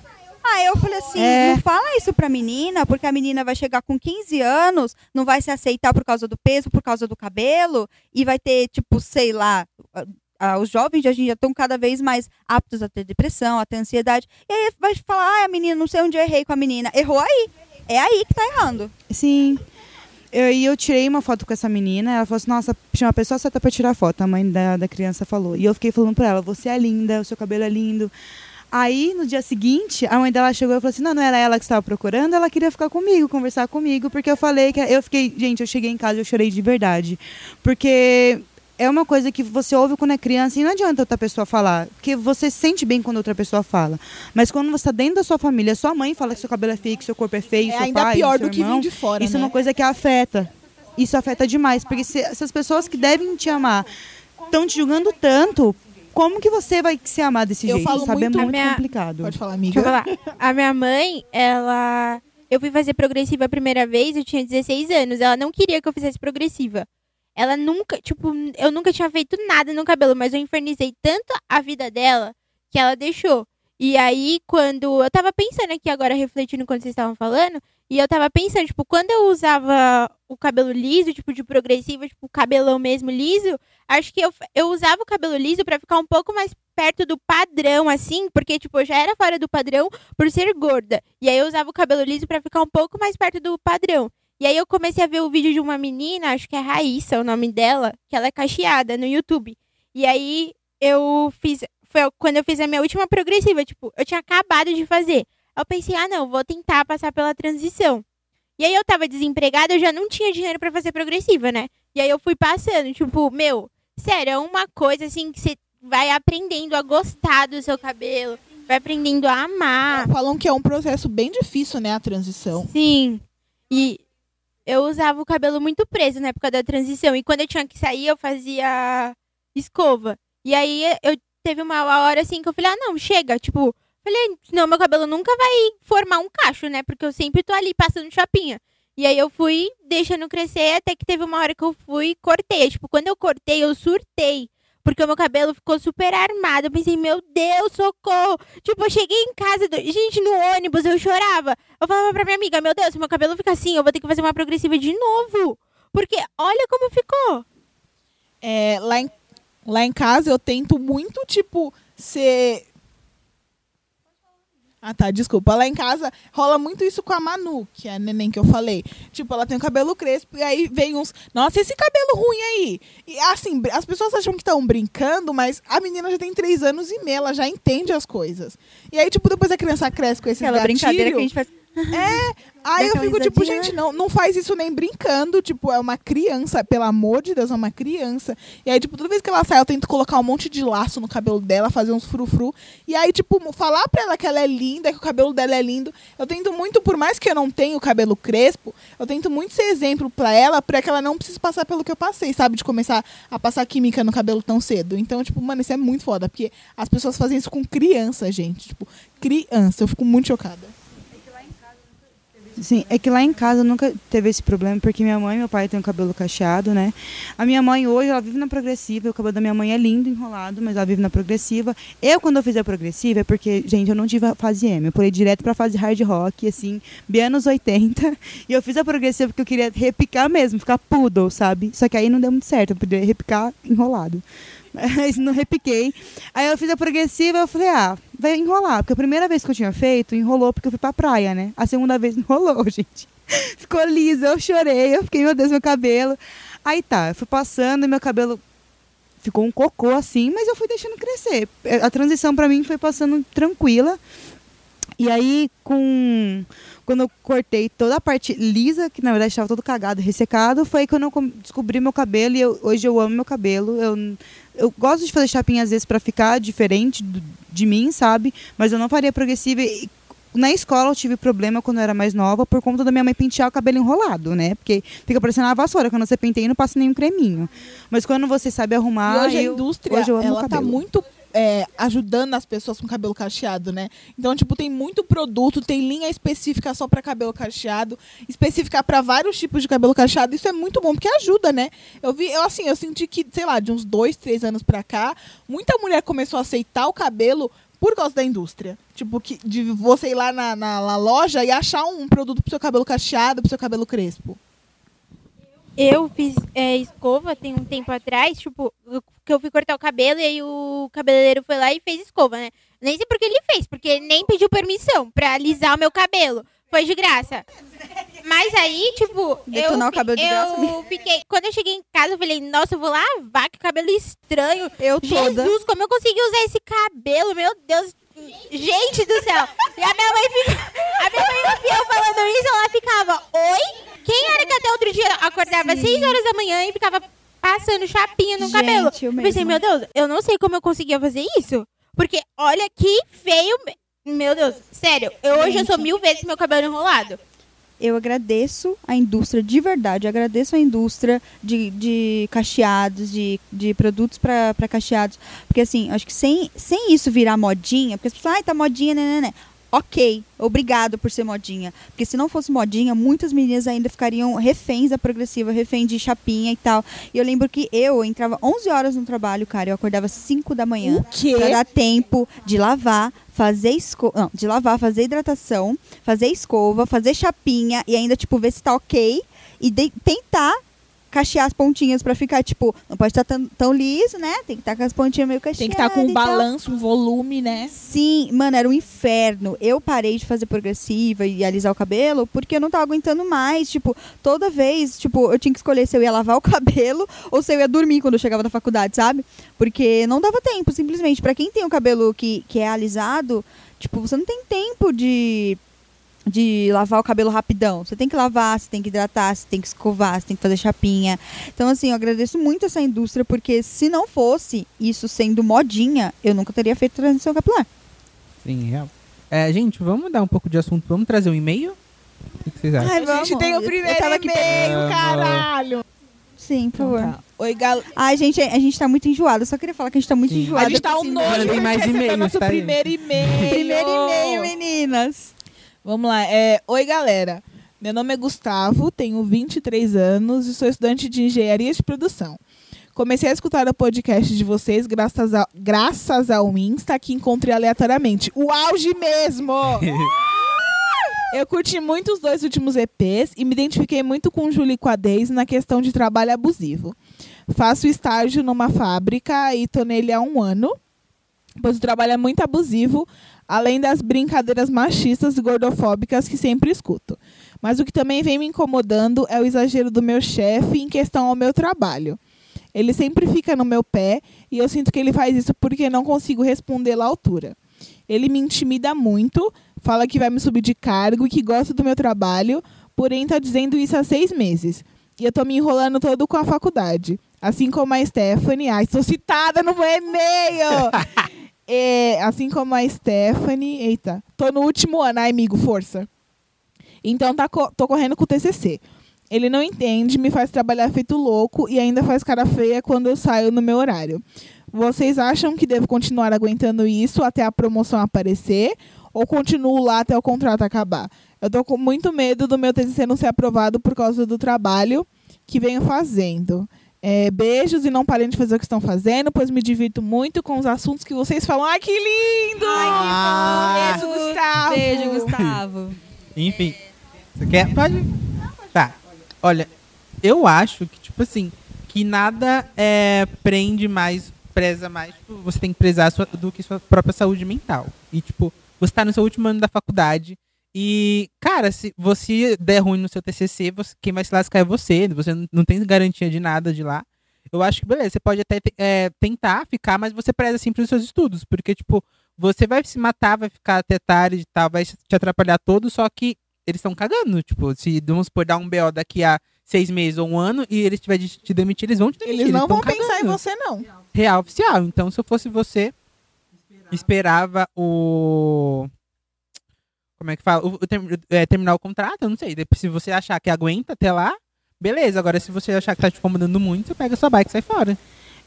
Speaker 3: Aí eu falei assim,
Speaker 6: É.
Speaker 3: não fala isso pra menina, porque a menina vai chegar com 15 anos, não vai se aceitar por causa do peso, por causa do cabelo, e vai ter, tipo, sei lá, ah, ah, os jovens de hoje em dia estão cada vez mais aptos a ter depressão, a ter ansiedade. E aí vai falar, ah, a menina, não sei onde eu errei com a menina. Errou aí. É aí que tá errando.
Speaker 6: Sim. Eu, e eu tirei uma foto com essa menina. Ela falou assim: Nossa, chama a pessoa certa pra tirar foto. A mãe da, da criança falou. E eu fiquei falando pra ela: Você é linda, o seu cabelo é lindo. Aí, no dia seguinte, a mãe dela chegou e falou assim: Não, não era ela que estava procurando, ela queria ficar comigo, conversar comigo, porque eu falei que. Eu fiquei. Gente, eu cheguei em casa e eu chorei de verdade. Porque é uma coisa que você ouve quando é criança e não adianta outra pessoa falar. Porque você se sente bem quando outra pessoa fala. Mas quando você está dentro da sua família, sua mãe fala que seu cabelo é feio, que seu corpo é feio,
Speaker 2: É
Speaker 6: seu
Speaker 2: ainda
Speaker 6: pai,
Speaker 2: pior
Speaker 6: seu
Speaker 2: do que
Speaker 6: irmão,
Speaker 2: vir de fora,
Speaker 6: isso é
Speaker 2: né?
Speaker 6: uma coisa que afeta. Isso afeta demais. Porque se, se as pessoas que devem te amar estão te julgando tanto, como que você vai se amar desse
Speaker 2: Eu
Speaker 6: jeito?
Speaker 2: falo
Speaker 6: sabe?
Speaker 2: muito-
Speaker 6: é muito
Speaker 5: minha-
Speaker 6: complicado.
Speaker 2: Pode falar,
Speaker 5: Deixa eu
Speaker 2: amiga.
Speaker 5: falar. A minha mãe, ela. Eu fui fazer progressiva a primeira vez, eu tinha 16 anos. Ela não queria que eu fizesse progressiva. Ela nunca, tipo, eu nunca tinha feito nada no cabelo, mas eu infernizei tanto a vida dela que ela deixou. E aí, quando. Eu tava pensando aqui agora, refletindo quando vocês estavam falando, e eu tava pensando, tipo, quando eu usava o cabelo liso, tipo, de progressiva, tipo, cabelão mesmo liso, acho que eu, eu usava o cabelo liso pra ficar um pouco mais perto do padrão, assim, porque, tipo, eu já era fora do padrão por ser gorda. E aí eu usava o cabelo liso pra ficar um pouco mais perto do padrão. E aí eu comecei a ver o vídeo de uma menina, acho que é Raíssa o nome dela, que ela é cacheada no YouTube. E aí eu fiz. Foi quando eu fiz a minha última progressiva, tipo, eu tinha acabado de fazer. Eu pensei, ah, não, vou tentar passar pela transição. E aí eu tava desempregada, eu já não tinha dinheiro pra fazer progressiva, né? E aí eu fui passando, tipo, meu, sério, é uma coisa assim que você vai aprendendo a gostar do seu cabelo, vai aprendendo a amar.
Speaker 2: Falam que é um processo bem difícil, né, a transição.
Speaker 5: Sim. E eu usava o cabelo muito preso na época da transição. E quando eu tinha que sair, eu fazia escova. E aí eu teve uma hora assim que eu falei, ah, não, chega. Tipo, falei, não, meu cabelo nunca vai formar um cacho, né? Porque eu sempre tô ali passando chapinha. E aí eu fui deixando crescer até que teve uma hora que eu fui e cortei. Tipo, quando eu cortei, eu surtei. Porque o meu cabelo ficou super armado. Eu pensei, meu Deus, socorro. Tipo, eu cheguei em casa, do- gente, no ônibus, eu chorava. Eu falava pra minha amiga, meu Deus, se meu cabelo fica assim, eu vou ter que fazer uma progressiva de novo. Porque olha como ficou.
Speaker 2: É, lá, em, lá em casa eu tento muito, tipo, ser. Ah, tá, desculpa. Lá em casa rola muito isso com a Manu, que é a neném que eu falei. Tipo, ela tem o cabelo crespo e aí vem uns. Nossa, esse cabelo ruim aí. E assim, as pessoas acham que estão brincando, mas a menina já tem três anos e meia, ela já entende as coisas. E aí, tipo, depois a criança cresce com esses
Speaker 3: Aquela brincadeira que a gente faz.
Speaker 2: Aí eu fico tipo, gente, não, não faz isso nem brincando. Tipo, é uma criança, pelo amor de Deus, é uma criança. E aí, tipo, toda vez que ela sai, eu tento colocar um monte de laço no cabelo dela, fazer uns frufru. E aí, tipo, falar pra ela que ela é linda, que o cabelo dela é lindo. Eu tento muito, por mais que eu não tenha o cabelo crespo, eu tento muito ser exemplo pra ela, pra que ela não precise passar pelo que eu passei, sabe? De começar a passar química no cabelo tão cedo. Então, tipo, mano, isso é muito foda, porque as pessoas fazem isso com criança, gente. Tipo, criança. Eu fico muito chocada.
Speaker 6: Sim, é que lá em casa nunca teve esse problema, porque minha mãe e meu pai têm o cabelo cacheado, né? A minha mãe hoje, ela vive na progressiva, o cabelo da minha mãe é lindo, enrolado, mas ela vive na progressiva. Eu, quando eu fiz a progressiva, é porque, gente, eu não tive a fase M, eu pulei direto pra fase hard rock, assim, bem anos 80. E eu fiz a progressiva porque eu queria repicar mesmo, ficar poodle, sabe? Só que aí não deu muito certo, eu podia repicar enrolado. Mas não repiquei. Aí eu fiz a progressiva, eu falei, ah, vai enrolar. Porque a primeira vez que eu tinha feito, enrolou porque eu fui pra praia, né? A segunda vez enrolou, gente. Ficou liso, eu chorei, eu fiquei, meu Deus, meu cabelo. Aí tá, eu fui passando meu cabelo ficou um cocô assim, mas eu fui deixando crescer. A transição pra mim foi passando tranquila. E aí, com quando eu cortei toda a parte lisa, que na verdade estava todo cagado, ressecado, foi quando eu descobri meu cabelo e eu- hoje eu amo meu cabelo. Eu, eu gosto de fazer chapinha às vezes para ficar diferente do- de mim, sabe? Mas eu não faria progressiva. E na escola eu tive problema quando eu era mais nova por conta da minha mãe pentear o cabelo enrolado, né? Porque fica parecendo uma vassoura. Quando você penteia, não passa nenhum creminho. Mas quando você sabe arrumar.
Speaker 2: e hoje a
Speaker 6: eu-
Speaker 2: indústria,
Speaker 6: hoje eu amo
Speaker 2: ela tá muito é, ajudando as pessoas com cabelo cacheado, né? Então, tipo, tem muito produto, tem linha específica só pra cabelo cacheado, específica pra vários tipos de cabelo cacheado. Isso é muito bom, porque ajuda, né? Eu vi, eu assim, eu senti que, sei lá, de uns dois, três anos pra cá, muita mulher começou a aceitar o cabelo por causa da indústria. Tipo, que, de você ir lá na, na- na loja e achar um produto pro seu cabelo cacheado, pro seu cabelo crespo.
Speaker 5: Eu fiz é, escova tem um tempo atrás, tipo, que eu fui cortar o cabelo e aí o cabeleireiro foi lá e fez escova, né? Nem sei por que ele fez, porque ele nem pediu permissão pra alisar o meu cabelo. Foi de graça. Mas aí, tipo,
Speaker 3: Detonar
Speaker 5: eu,
Speaker 3: o cabelo de
Speaker 5: eu
Speaker 3: graça.
Speaker 5: fiquei. Quando eu cheguei em casa, eu falei, nossa, eu vou lavar, que cabelo estranho.
Speaker 3: Eu toda.
Speaker 5: Jesus, como eu consegui usar esse cabelo? Meu Deus. Gente do céu. E a minha mãe fica, a minha mãe via eu falando isso, ela ficava, oi? Quem era que até outro dia acordava às 6 horas da manhã e ficava passando chapinha no
Speaker 3: Gente,
Speaker 5: cabelo?
Speaker 3: eu
Speaker 5: pensei, meu Deus, eu não sei como eu conseguia fazer isso. Porque olha que feio. Meu Deus, sério, eu, hoje eu sou mil vezes meu cabelo enrolado.
Speaker 3: eu agradeço a indústria, de verdade, agradeço a indústria de, de cacheados, de, de produtos para cacheados. Porque assim, acho que sem, sem isso virar modinha, porque as pessoas, ai, tá modinha, né, né, né. Ok, obrigado por ser modinha. Porque se não fosse modinha, muitas meninas ainda ficariam reféns da progressiva, refém de chapinha e tal. E eu lembro que eu entrava 11 horas no trabalho, cara, eu acordava 5 da manhã.
Speaker 2: O quê?
Speaker 3: Pra dar tempo de lavar, fazer escova. Não, de lavar, fazer hidratação, fazer escova, fazer chapinha e ainda, tipo, ver se tá ok. E tentar cachear as pontinhas pra ficar, tipo, não pode estar tão, tão liso, né? Tem que estar com as pontinhas meio cacheadas.
Speaker 2: Tem que estar com um
Speaker 3: tal.
Speaker 2: balanço, um volume, né?
Speaker 3: Sim, mano, era um inferno. Eu parei de fazer progressiva e alisar o cabelo porque eu não tava aguentando mais. Tipo, toda vez, tipo, eu tinha que escolher se eu ia lavar o cabelo ou se eu ia dormir quando eu chegava da faculdade, sabe? Porque não dava tempo, simplesmente. Pra quem tem o cabelo que, que é alisado, tipo, você não tem tempo de de lavar o cabelo rapidão. Você tem que lavar, você tem que hidratar, você tem que escovar, você tem que fazer chapinha. Então, assim, eu agradeço muito essa indústria, porque se não fosse isso sendo modinha, eu nunca teria feito transição capilar.
Speaker 4: Sim, real. É, gente, vamos mudar um pouco de assunto. Vamos trazer um e-mail? O que vocês acham?
Speaker 3: Ai,
Speaker 2: a gente tem o primeiro e-mail, caralho.
Speaker 3: Sim, por favor.
Speaker 2: Então tá. Oi, gal...
Speaker 3: Ai, gente, a gente tá muito enjoado. Eu só queria falar que a gente tá muito
Speaker 4: Sim.
Speaker 3: enjoado.
Speaker 2: A gente tá um nojo pra
Speaker 4: mais
Speaker 2: receber
Speaker 4: e-mails,
Speaker 2: nosso
Speaker 4: tá,
Speaker 2: primeiro e-mail.
Speaker 3: Primeiro e-mail, meninas.
Speaker 2: Vamos lá. É... Oi, galera. Meu nome é Gustavo, tenho 23 anos e sou estudante de engenharia de produção. Comecei a escutar o podcast de vocês graças, a... graças ao Insta que encontrei aleatoriamente. O auge mesmo! Eu curti muito os dois últimos EPs e me identifiquei muito com o Julie Daisy na questão de trabalho abusivo. Faço estágio numa fábrica e tô nele há um ano, pois o trabalho é muito abusivo, além das brincadeiras machistas e gordofóbicas que sempre escuto. Mas o que também vem me incomodando é o exagero do meu chefe em questão ao meu trabalho. Ele sempre fica no meu pé e eu sinto que ele faz isso porque não consigo respondê-lo à altura. Ele me intimida muito, fala que vai me subir de cargo e que gosta do meu trabalho, porém está dizendo isso há seis meses. E eu tô me enrolando todo com a faculdade. Assim como a Stephanie. Ai, sou citada no meu e-mail! É, assim como a Stephanie. Eita, tô no último ano, ai, amigo, força. Então tá tô correndo com o TCC. Ele não entende, me faz trabalhar feito louco e ainda faz cara feia quando eu saio no meu horário. Vocês acham que devo continuar aguentando isso até a promoção aparecer? ou continuo lá até o contrato acabar? Eu tô com muito medo do meu TCC não ser aprovado por causa do trabalho que venho fazendo. É, beijos e não parem de fazer o que estão fazendo, pois me divirto muito com os assuntos que vocês falam. Ai, que lindo!
Speaker 4: Ah.
Speaker 2: Beijo, Gustavo!
Speaker 3: Beijo, Gustavo.
Speaker 4: Enfim. Você quer? Pode. Tá. Olha, eu acho que, tipo assim, que nada é, prende mais, preza mais, tipo, você tem que prezar sua- do que sua própria saúde mental. E, tipo, você tá no seu último ano da faculdade. E, cara, se você der ruim no seu TCC, você- quem vai se lascar é você. Você não- não tem garantia de nada de lá. Eu acho que, beleza, você pode até é, tentar ficar, mas você preza sempre os seus estudos. Porque, tipo, você vai se matar, vai ficar até tarde e tal, vai te atrapalhar todo, só que eles estão cagando. Tipo, se vamos por dar um BO daqui a seis meses ou um ano e eles tiverem de te demitir, eles vão te demitir.
Speaker 2: Eles não
Speaker 4: tão
Speaker 2: vão pensar em
Speaker 4: cagando.
Speaker 2: você, não.
Speaker 4: Real oficial. Então, se eu fosse você, esperava o. Como é que fala? O, o é, terminar o contrato, eu não sei. Depois, se você achar que aguenta até lá, beleza. Agora, se você achar que tá te incomodando muito, você pega sua bike e sai fora.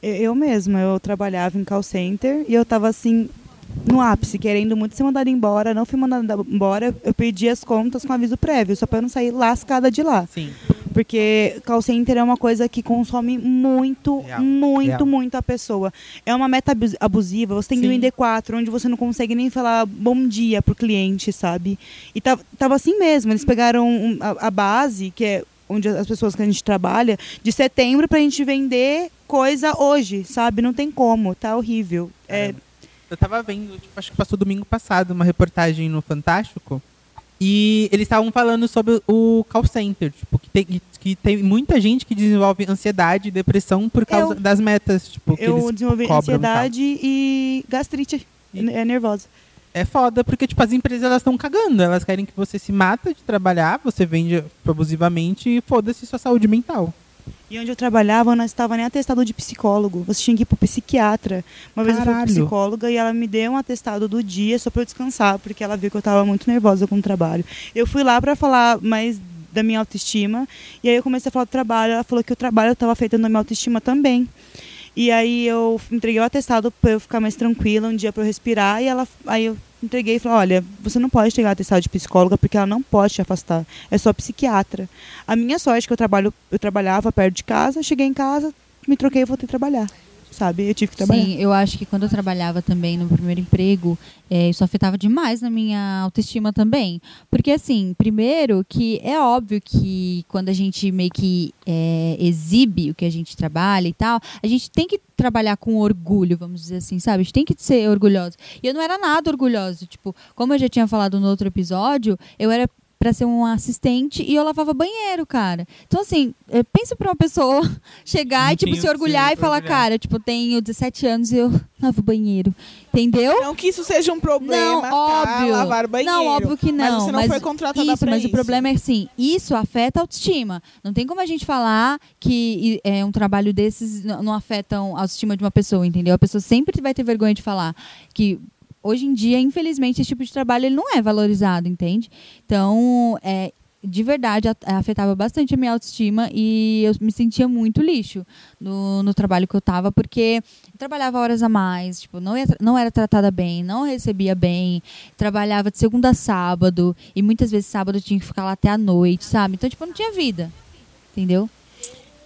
Speaker 6: Eu, eu mesma, eu trabalhava em call center e eu tava assim, no ápice, querendo muito ser mandada embora. Não fui mandada embora, eu perdi as contas com aviso prévio, só pra eu não sair lascada de lá.
Speaker 4: Sim.
Speaker 6: Porque call center é uma coisa que consome muito,
Speaker 4: Real,
Speaker 6: muito,
Speaker 4: real.
Speaker 6: muito a pessoa. É uma meta abus- abusiva. Você tem
Speaker 4: Sim.
Speaker 6: vender quatro, onde você não consegue nem falar bom dia pro cliente, sabe? E tava, tava assim mesmo. Eles pegaram um- a, a base, que é onde as pessoas que a gente trabalha, de setembro pra gente vender coisa hoje, sabe? Não tem como, tá horrível. É.
Speaker 4: Eu tava vendo, tipo, acho que passou domingo passado, uma reportagem no Fantástico. E eles estavam falando sobre o call center, tipo, que tem, que tem muita gente que desenvolve ansiedade e depressão por causa
Speaker 6: Eu-
Speaker 4: das metas, tipo, que
Speaker 6: eu
Speaker 4: eles
Speaker 6: desenvolvi
Speaker 4: cobram
Speaker 6: ansiedade e gastrite.
Speaker 4: E-
Speaker 6: É nervosa.
Speaker 4: é foda, porque, tipo, as empresas, elas estão cagando. Elas querem que você se mata de trabalhar, você vende abusivamente e foda-se sua saúde mental.
Speaker 6: E onde eu trabalhava, não estava nem atestado de psicólogo. Você tinha que ir pro psiquiatra. Uma vez eu fui
Speaker 4: Caralho.
Speaker 6: pro psicóloga e ela me deu um atestado do dia só para eu descansar, porque ela viu que eu estava muito nervosa com o trabalho. Eu fui lá para falar mais da minha autoestima, e aí eu comecei a falar do trabalho. Ela falou que o trabalho estava afetando a minha autoestima também. E aí eu entreguei o atestado para eu ficar mais tranquila, um dia para eu respirar, e ela aí eu entreguei e falei, olha, você não pode pegar atestado de psicóloga porque ela não pode te afastar. É só psiquiatra. A minha sorte é que eu trabalho, eu trabalhava perto de casa, cheguei em casa, me troquei e voltei trabalhar. Sabe? Eu tive que trabalhar.
Speaker 3: Sim, eu acho que quando eu trabalhava também no primeiro emprego, eh, isso afetava demais na minha autoestima também. Porque, assim, primeiro que é óbvio que quando a gente meio que eh, exibe o que a gente trabalha e tal, a gente tem que trabalhar com orgulho, vamos dizer assim, sabe? A gente tem que ser orgulhoso. E eu não era nada orgulhosa. Tipo, como eu já tinha falado no outro episódio, eu era pra ser um assistente e eu lavava banheiro, cara. Então, assim, eh, pensa pra uma pessoa chegar
Speaker 4: Não
Speaker 3: e, tipo, se orgulhar e falar,
Speaker 4: orgulhar.
Speaker 3: cara, tipo, tenho 17 anos e eu lavo banheiro. Entendeu?
Speaker 2: Não que isso seja um problema,
Speaker 3: Não,
Speaker 2: tá?
Speaker 3: óbvio.
Speaker 2: Lavar banheiro.
Speaker 3: Não, óbvio que não.
Speaker 2: Mas você não foi contratada
Speaker 3: isso,
Speaker 2: pra
Speaker 3: mas
Speaker 2: isso.
Speaker 3: o problema é assim, isso afeta a autoestima. Não tem como a gente falar que é, um trabalho desses não, não afetam a autoestima de uma pessoa, entendeu? A pessoa sempre vai ter vergonha de falar que hoje em dia, infelizmente, esse tipo de trabalho ele não é valorizado, entende? Então, é, de verdade, afetava bastante a minha autoestima e eu me sentia muito lixo no, no trabalho que eu tava, porque eu trabalhava horas a mais, tipo, não, ia não era tratada bem, não recebia bem, trabalhava de segunda a sábado, e muitas vezes sábado eu tinha que ficar lá até a noite, sabe? Então, tipo, não tinha vida. Entendeu?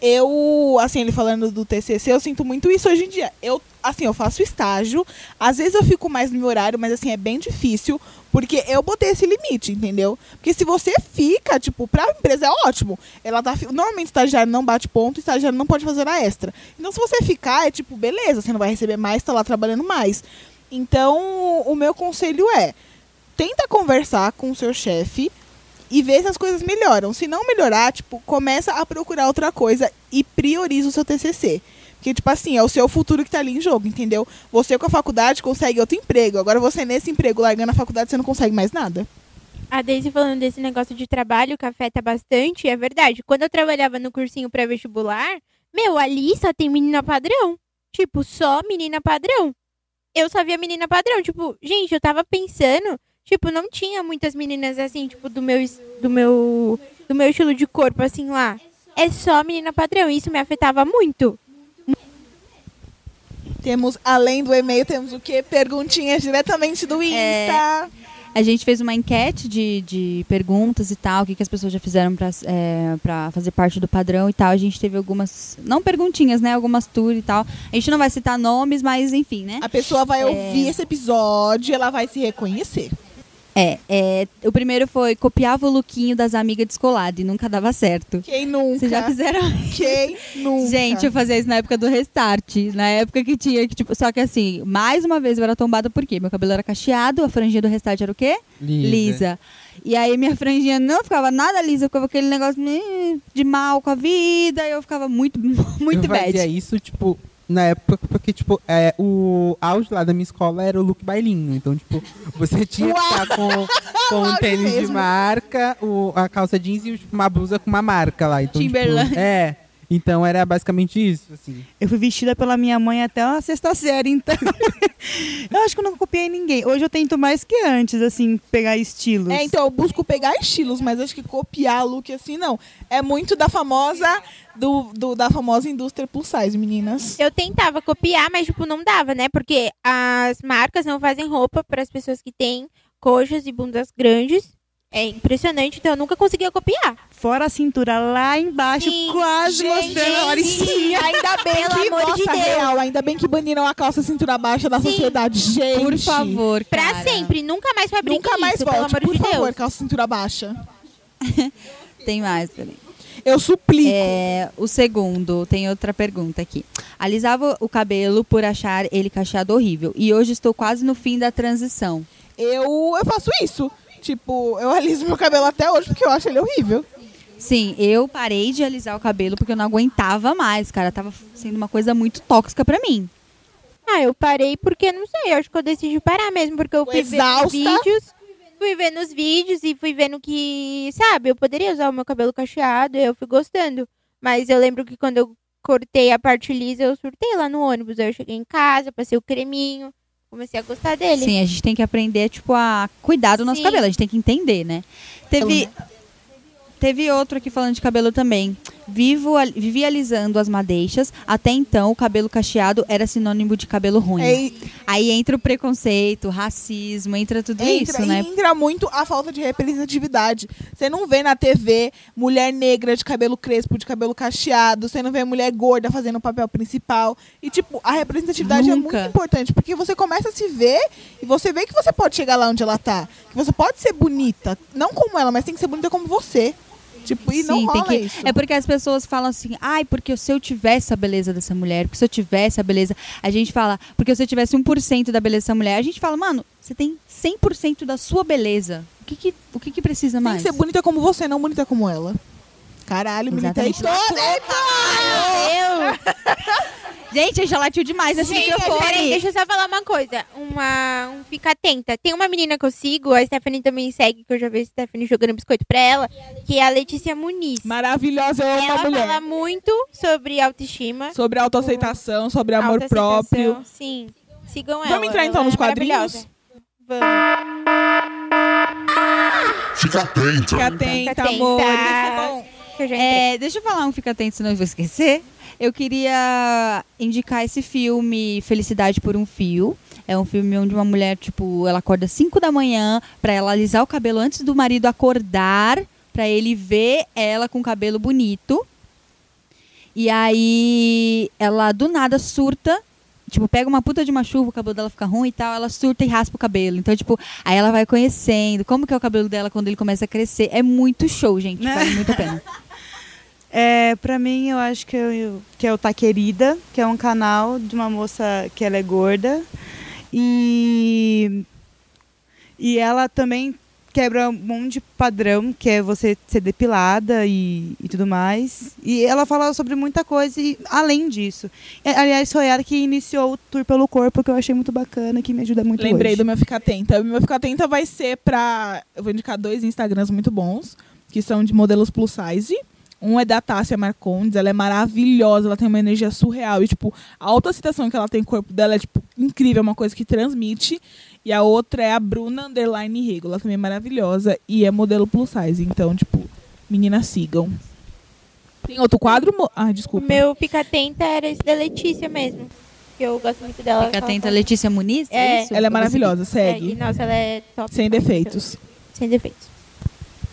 Speaker 2: Eu, assim, ele falando do TCC, eu sinto muito isso hoje em dia. Eu, assim, eu faço estágio. Às vezes eu fico mais no meu horário, mas, assim, é bem difícil. Porque eu botei esse limite, entendeu? Porque se você fica, tipo, pra empresa é ótimo. Ela tá. Normalmente, estagiário não bate ponto, estagiário não pode fazer hora extra. Então, se você ficar, é tipo, beleza, você não vai receber mais, tá lá trabalhando mais. Então, o meu conselho é: tenta conversar com o seu chefe e ver se as coisas melhoram. Se não melhorar, tipo, começa a procurar outra coisa e prioriza o seu TCC. Porque, tipo assim, é o seu futuro que tá ali em jogo, entendeu? Você com a faculdade consegue outro emprego. Agora você nesse emprego, largando a faculdade, você não consegue mais nada.
Speaker 5: A Daisy falando desse negócio de trabalho que afeta bastante, é verdade. Quando eu trabalhava no cursinho pré-vestibular, meu, ali só tem menina padrão. Tipo, só menina padrão. Eu só via menina padrão. Tipo, gente, eu tava pensando, tipo, não tinha muitas meninas assim, tipo, do meu, do meu, do meu estilo de corpo, assim, lá. É só menina padrão. Isso me afetava muito.
Speaker 2: Temos, além do e-mail, temos o quê? Perguntinhas diretamente do Insta.
Speaker 3: A gente fez uma enquete de, de perguntas e tal, o que, que as pessoas já fizeram pra, é, pra fazer parte do padrão e tal. A gente teve algumas, não perguntinhas, né? Algumas tours e tal. A gente não vai citar nomes, mas enfim, né?
Speaker 2: A pessoa vai ouvir esse episódio e ela vai se reconhecer.
Speaker 3: É, é, o primeiro foi copiava o lookinho das amigas descolado e nunca dava certo.
Speaker 2: Quem nunca?
Speaker 3: Vocês já fizeram
Speaker 2: Quem nunca?
Speaker 3: Gente, eu fazia isso na época do restart. Na época que tinha que, tipo, só que assim, mais uma vez eu era tombada por quê? Meu cabelo era cacheado, a franjinha do restart era o quê? Lisa. E aí minha franjinha não ficava nada lisa, ficava aquele negócio "Ih", de mal com a vida, e eu ficava muito, muito
Speaker 4: eu
Speaker 3: bad.
Speaker 4: fazia isso, tipo, na época, porque, tipo, é, o auge lá da minha escola era o look bailinho. Então, tipo, você tinha que estar com, com um tênis de
Speaker 2: mesmo.
Speaker 4: marca, o, a calça jeans e tipo, uma blusa com uma marca lá. Então, tipo,
Speaker 3: Timberland.
Speaker 4: é. Então era basicamente isso, assim.
Speaker 6: Eu fui vestida pela minha mãe até a sexta série, então. eu acho que eu não copiei ninguém. Hoje eu tento mais que antes, assim, pegar estilos.
Speaker 2: É, então eu busco pegar estilos, mas acho que copiar look assim, não. É muito da famosa, do, do- da famosa indústria plus size, meninas.
Speaker 5: Eu tentava copiar, mas, tipo, não dava, né? Porque as marcas não fazem roupa para as pessoas que têm coxas e bundas grandes. É impressionante, então eu nunca conseguia copiar.
Speaker 6: Fora a cintura lá embaixo,
Speaker 5: Sim,
Speaker 6: quase
Speaker 5: gente,
Speaker 6: mostrando a Lauricinha.
Speaker 2: Ainda bem
Speaker 5: Pelo
Speaker 2: que,
Speaker 5: amor de
Speaker 2: nossa,
Speaker 5: Deus.
Speaker 2: real, ainda bem que baniram a calça cintura baixa da
Speaker 5: Sim.
Speaker 2: sociedade. Gente,
Speaker 3: Por favor,
Speaker 5: Pra
Speaker 3: cara.
Speaker 5: sempre, nunca mais fabrique
Speaker 2: Nunca mais
Speaker 5: isso,
Speaker 2: volte,
Speaker 5: pelo amor
Speaker 2: por
Speaker 5: de
Speaker 2: favor,
Speaker 5: Deus.
Speaker 2: calça cintura baixa.
Speaker 3: Tem mais, peraí.
Speaker 2: Eu suplico.
Speaker 3: É, o segundo, tem outra pergunta aqui. Alisava o cabelo por achar ele cacheado horrível. E hoje estou quase no fim da transição.
Speaker 2: Eu, eu faço isso. Tipo, eu aliso meu cabelo até hoje porque eu acho ele horrível.
Speaker 3: Sim, eu parei de alisar o cabelo porque eu não aguentava mais, cara. Tava sendo uma coisa muito tóxica pra mim.
Speaker 5: Ah, eu parei porque, não sei, eu acho que eu decidi parar mesmo, porque eu ver
Speaker 2: exausta.
Speaker 5: vídeos, fui ver nos vídeos e fui vendo que, sabe, eu poderia usar o meu cabelo cacheado, eu fui gostando. Mas eu lembro que quando eu cortei a parte lisa, eu surtei lá no ônibus. Aí eu cheguei em casa, passei o creminho, comecei a gostar dele.
Speaker 3: Sim, a gente tem que aprender, tipo, a cuidar do nosso
Speaker 5: Sim.
Speaker 3: cabelo. A gente tem que entender, né? Teve, teve outro aqui falando de cabelo também. Vivo, al- vivi alisando as madeixas. Até então, o cabelo cacheado era sinônimo de cabelo ruim.
Speaker 2: É,
Speaker 3: Aí entra o preconceito, o racismo, entra tudo
Speaker 2: entra,
Speaker 3: isso, né?
Speaker 2: entra muito a falta de representatividade. Você não vê na TV mulher negra de cabelo crespo, de cabelo cacheado. Você não vê mulher gorda fazendo o papel principal. E, tipo, a representatividade é
Speaker 3: Nunca.
Speaker 2: muito importante. Porque você começa a se ver e você vê que você pode chegar lá onde ela tá. Que você pode ser bonita. Não como ela, mas tem que ser bonita como você. Tipo, e não
Speaker 3: Sim, tem
Speaker 2: rola
Speaker 3: que-
Speaker 2: isso.
Speaker 3: É porque as pessoas falam assim, ai, porque se eu tivesse a beleza dessa mulher, porque se eu tivesse a beleza. A gente fala, porque se eu tivesse 1% da beleza dessa mulher, a gente fala, mano, você tem 100% da sua beleza. O que que, o que, que precisa
Speaker 2: Tem
Speaker 3: mais?
Speaker 2: que ser bonita como você, não bonita como ela. Caralho, militei toda.
Speaker 3: Gente, a gente já latiu demais esse
Speaker 5: Gente,
Speaker 3: microfone.
Speaker 5: peraí, deixa eu só falar uma coisa. Uma, um fica atenta. Tem uma menina que eu sigo, a Stephanie também segue, que eu já vi a Stephanie jogando biscoito pra ela, que é a Letícia Muniz.
Speaker 2: Maravilhosa, eu amo
Speaker 5: ela
Speaker 2: a mulher.
Speaker 5: fala muito sobre autoestima.
Speaker 2: Sobre autoaceitação, sobre amor próprio.
Speaker 5: Sim. Sigam ela.
Speaker 2: Vamos entrar então
Speaker 5: ela
Speaker 2: nos
Speaker 5: é
Speaker 2: quadrinhos?
Speaker 5: Vamos.
Speaker 7: Fica atento.
Speaker 2: Fica atenta,
Speaker 5: atenta.
Speaker 2: amor. Isso é bom.
Speaker 5: Que eu já entrei.
Speaker 3: É, deixa eu falar um Fica Atento, senão eu vou esquecer. Eu queria indicar esse filme Felicidade por um Fio. É um filme onde uma mulher, tipo, ela acorda 5 da manhã pra ela alisar o cabelo antes do marido acordar, pra ele ver ela com o cabelo bonito. E aí ela do nada surta, tipo, pega uma puta de uma chuva, o cabelo dela fica ruim e tal, ela surta e raspa o cabelo. Então, tipo, aí ela vai conhecendo como que é o cabelo dela quando ele começa a crescer. É muito show, gente, vale muito a pena.
Speaker 6: É, pra mim, eu acho que, eu, que é o Tá Querida, que é um canal de uma moça que ela é gorda. E, e ela também quebra um monte de padrão, que é você ser depilada e, e tudo mais. E ela fala sobre muita coisa e além disso. É, aliás, foi ela que iniciou o Tour pelo Corpo, que eu achei muito bacana, que me ajuda muito
Speaker 2: Lembrei
Speaker 6: hoje.
Speaker 2: do meu Fica Atenta. O meu Fica Atenta vai ser pra. Eu vou indicar dois Instagrams muito bons, que são de modelos plus size. Um é da Tássia Marcondes, ela é maravilhosa, ela tem uma energia surreal. E, tipo, a autoaceitação que ela tem no corpo dela é, tipo, incrível, é uma coisa que transmite. E a outra é a Bruna Underline Rego, ela também é maravilhosa e é modelo plus size. Então, tipo, meninas sigam. Tem outro quadro? Ah,
Speaker 5: O
Speaker 2: desculpa.
Speaker 5: meu fica atenta era esse da Letícia mesmo. que eu gosto muito dela.
Speaker 3: Fica atenta, Letícia Muniz?
Speaker 5: É.
Speaker 3: isso?
Speaker 2: Ela é maravilhosa,
Speaker 5: Segue.
Speaker 2: segue.
Speaker 5: Nossa, ela é top.
Speaker 2: Sem defeitos.
Speaker 5: Sem defeitos.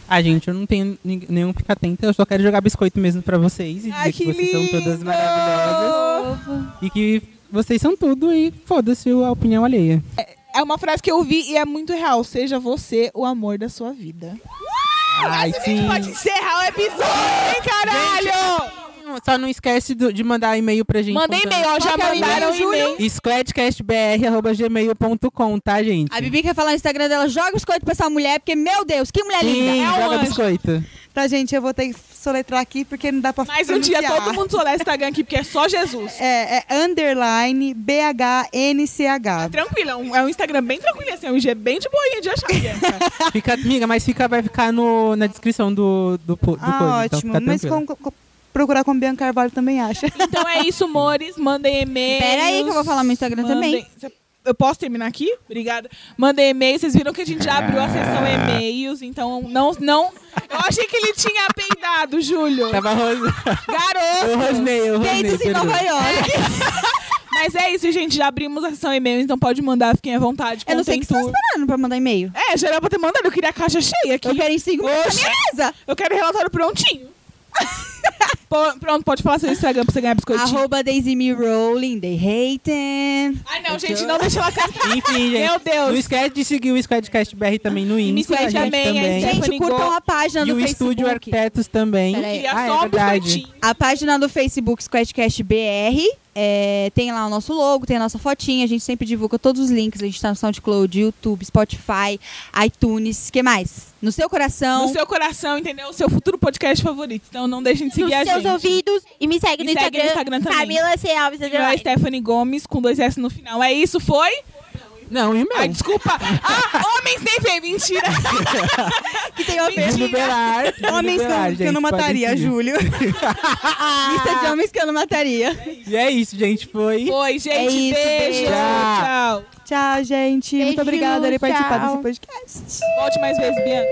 Speaker 4: Ah, gente, eu não tenho nenhum fica atenta, eu só quero jogar biscoito mesmo pra vocês e dizer
Speaker 2: Ai,
Speaker 4: que,
Speaker 2: que
Speaker 4: vocês são todas
Speaker 2: lindo!
Speaker 4: maravilhosas e que vocês são tudo e foda-se a opinião alheia.
Speaker 2: É uma frase que eu vi e é muito real. Seja você o amor da sua vida.
Speaker 4: Ai, sim.
Speaker 2: Pode encerrar o episódio, hein, caralho?
Speaker 4: Só não esquece do- de mandar e-mail pra gente.
Speaker 2: Manda
Speaker 4: contando-
Speaker 2: e-mail, ó, já
Speaker 3: Qual é o
Speaker 2: mandaram
Speaker 3: e-mail,
Speaker 4: squadcastbr.gmail.com, tá, gente?
Speaker 3: A Bibi quer falar no Instagram dela, joga biscoito pra essa mulher, porque, meu Deus, que mulher
Speaker 4: Sim,
Speaker 3: linda.
Speaker 2: É um
Speaker 4: joga
Speaker 2: anjo.
Speaker 4: biscoito.
Speaker 6: Tá, gente, eu vou ter que soletrar aqui porque não dá pra
Speaker 2: Mais um dia todo mundo solesta Instagram aqui, porque é só Jesus.
Speaker 6: É, é underline BHNCH.
Speaker 2: Tranquilo, é um, é um Instagram bem tranquilo, assim, é um IG bem de boinha de achar.
Speaker 4: Fica, amiga, mas fica, vai ficar no, na descrição do, do, do
Speaker 6: Ah,
Speaker 4: coisa, então
Speaker 6: ótimo.
Speaker 4: fica
Speaker 6: Mas com- procurar com Bianca Carvalho também acha.
Speaker 2: então é isso, amores. Mandem e-mails.
Speaker 3: Pera aí que eu vou falar meu Instagram também.
Speaker 2: Cê- Eu posso terminar aqui? Obrigada. Mandem e-mail. Vocês viram que a gente já abriu a sessão e-mails, então não, não. Eu achei que ele tinha peidado, Júlio.
Speaker 4: Tava ros...
Speaker 2: Garoto.
Speaker 4: Eu rosnei, eu rosnei.
Speaker 3: Peitos em. Nova York.
Speaker 2: Mas é isso, gente. Já abrimos a sessão e-mail, então pode mandar, fiquem à vontade.
Speaker 3: Eu não sei o que você tá esperando pra mandar e-mail.
Speaker 2: É, já era pra ter mandado. Eu queria a caixa cheia aqui.
Speaker 3: Eu quero em cinco minutos na
Speaker 2: Oxe.
Speaker 3: minha mesa.
Speaker 2: Eu quero relatório prontinho. Pô, Pronto, pode falar seu Instagram pra você ganhar biscoitinho.
Speaker 3: Arroba Daisy Me Rolling, they hating.
Speaker 2: Ai, não, gente, não deixa ela cantar.
Speaker 4: Enfim, gente.
Speaker 2: Meu Deus.
Speaker 4: Não esquece de seguir o Squadcast BR também no
Speaker 2: me
Speaker 4: Insta.
Speaker 2: segue
Speaker 4: a gente
Speaker 2: também, é
Speaker 4: também.
Speaker 2: Stephanie
Speaker 3: Gente, curtam a página
Speaker 4: E
Speaker 3: do
Speaker 4: o
Speaker 3: Facebook.
Speaker 4: Estúdio Arquitetos também.
Speaker 3: Peraí.
Speaker 2: Queria
Speaker 4: Ah, é
Speaker 2: só
Speaker 4: verdade.
Speaker 3: A página do Facebook Squadcast BR é, tem lá o nosso logo, tem a nossa fotinha. A gente sempre divulga todos os links. A gente tá no SoundCloud, YouTube, Spotify, iTunes. que mais? No seu coração.
Speaker 2: No seu coração, entendeu? O seu futuro podcast favorito. Então não deixem de seguir
Speaker 5: Nos
Speaker 2: a
Speaker 5: seus
Speaker 2: gente.
Speaker 5: ouvidos. E me segue
Speaker 2: Me
Speaker 5: no
Speaker 2: segue no
Speaker 5: Instagram.
Speaker 2: Instagram também.
Speaker 5: Camila C. Alves.
Speaker 2: É
Speaker 5: underline.
Speaker 2: Stephanie Gomes, com dois S no final. É isso, foi?
Speaker 4: Não, e meu?
Speaker 2: Ai, desculpa. Ah, homens nem vem, mentira.
Speaker 3: que tem uma
Speaker 2: Mentira.
Speaker 4: Bruno Belar. Bruno
Speaker 6: Homens
Speaker 4: Belar,
Speaker 6: que, que eu não
Speaker 4: gente,
Speaker 6: mataria. Júlio.
Speaker 3: lista de homens que eu não mataria.
Speaker 4: E é isso, gente. Foi.
Speaker 2: Foi, gente.
Speaker 3: É isso,
Speaker 2: beijo.
Speaker 3: beijo.
Speaker 2: Tchau.
Speaker 6: Tchau, gente. Muito
Speaker 5: Beijo,
Speaker 6: obrigada por participar desse podcast.
Speaker 2: Volte mais vezes, Bianca.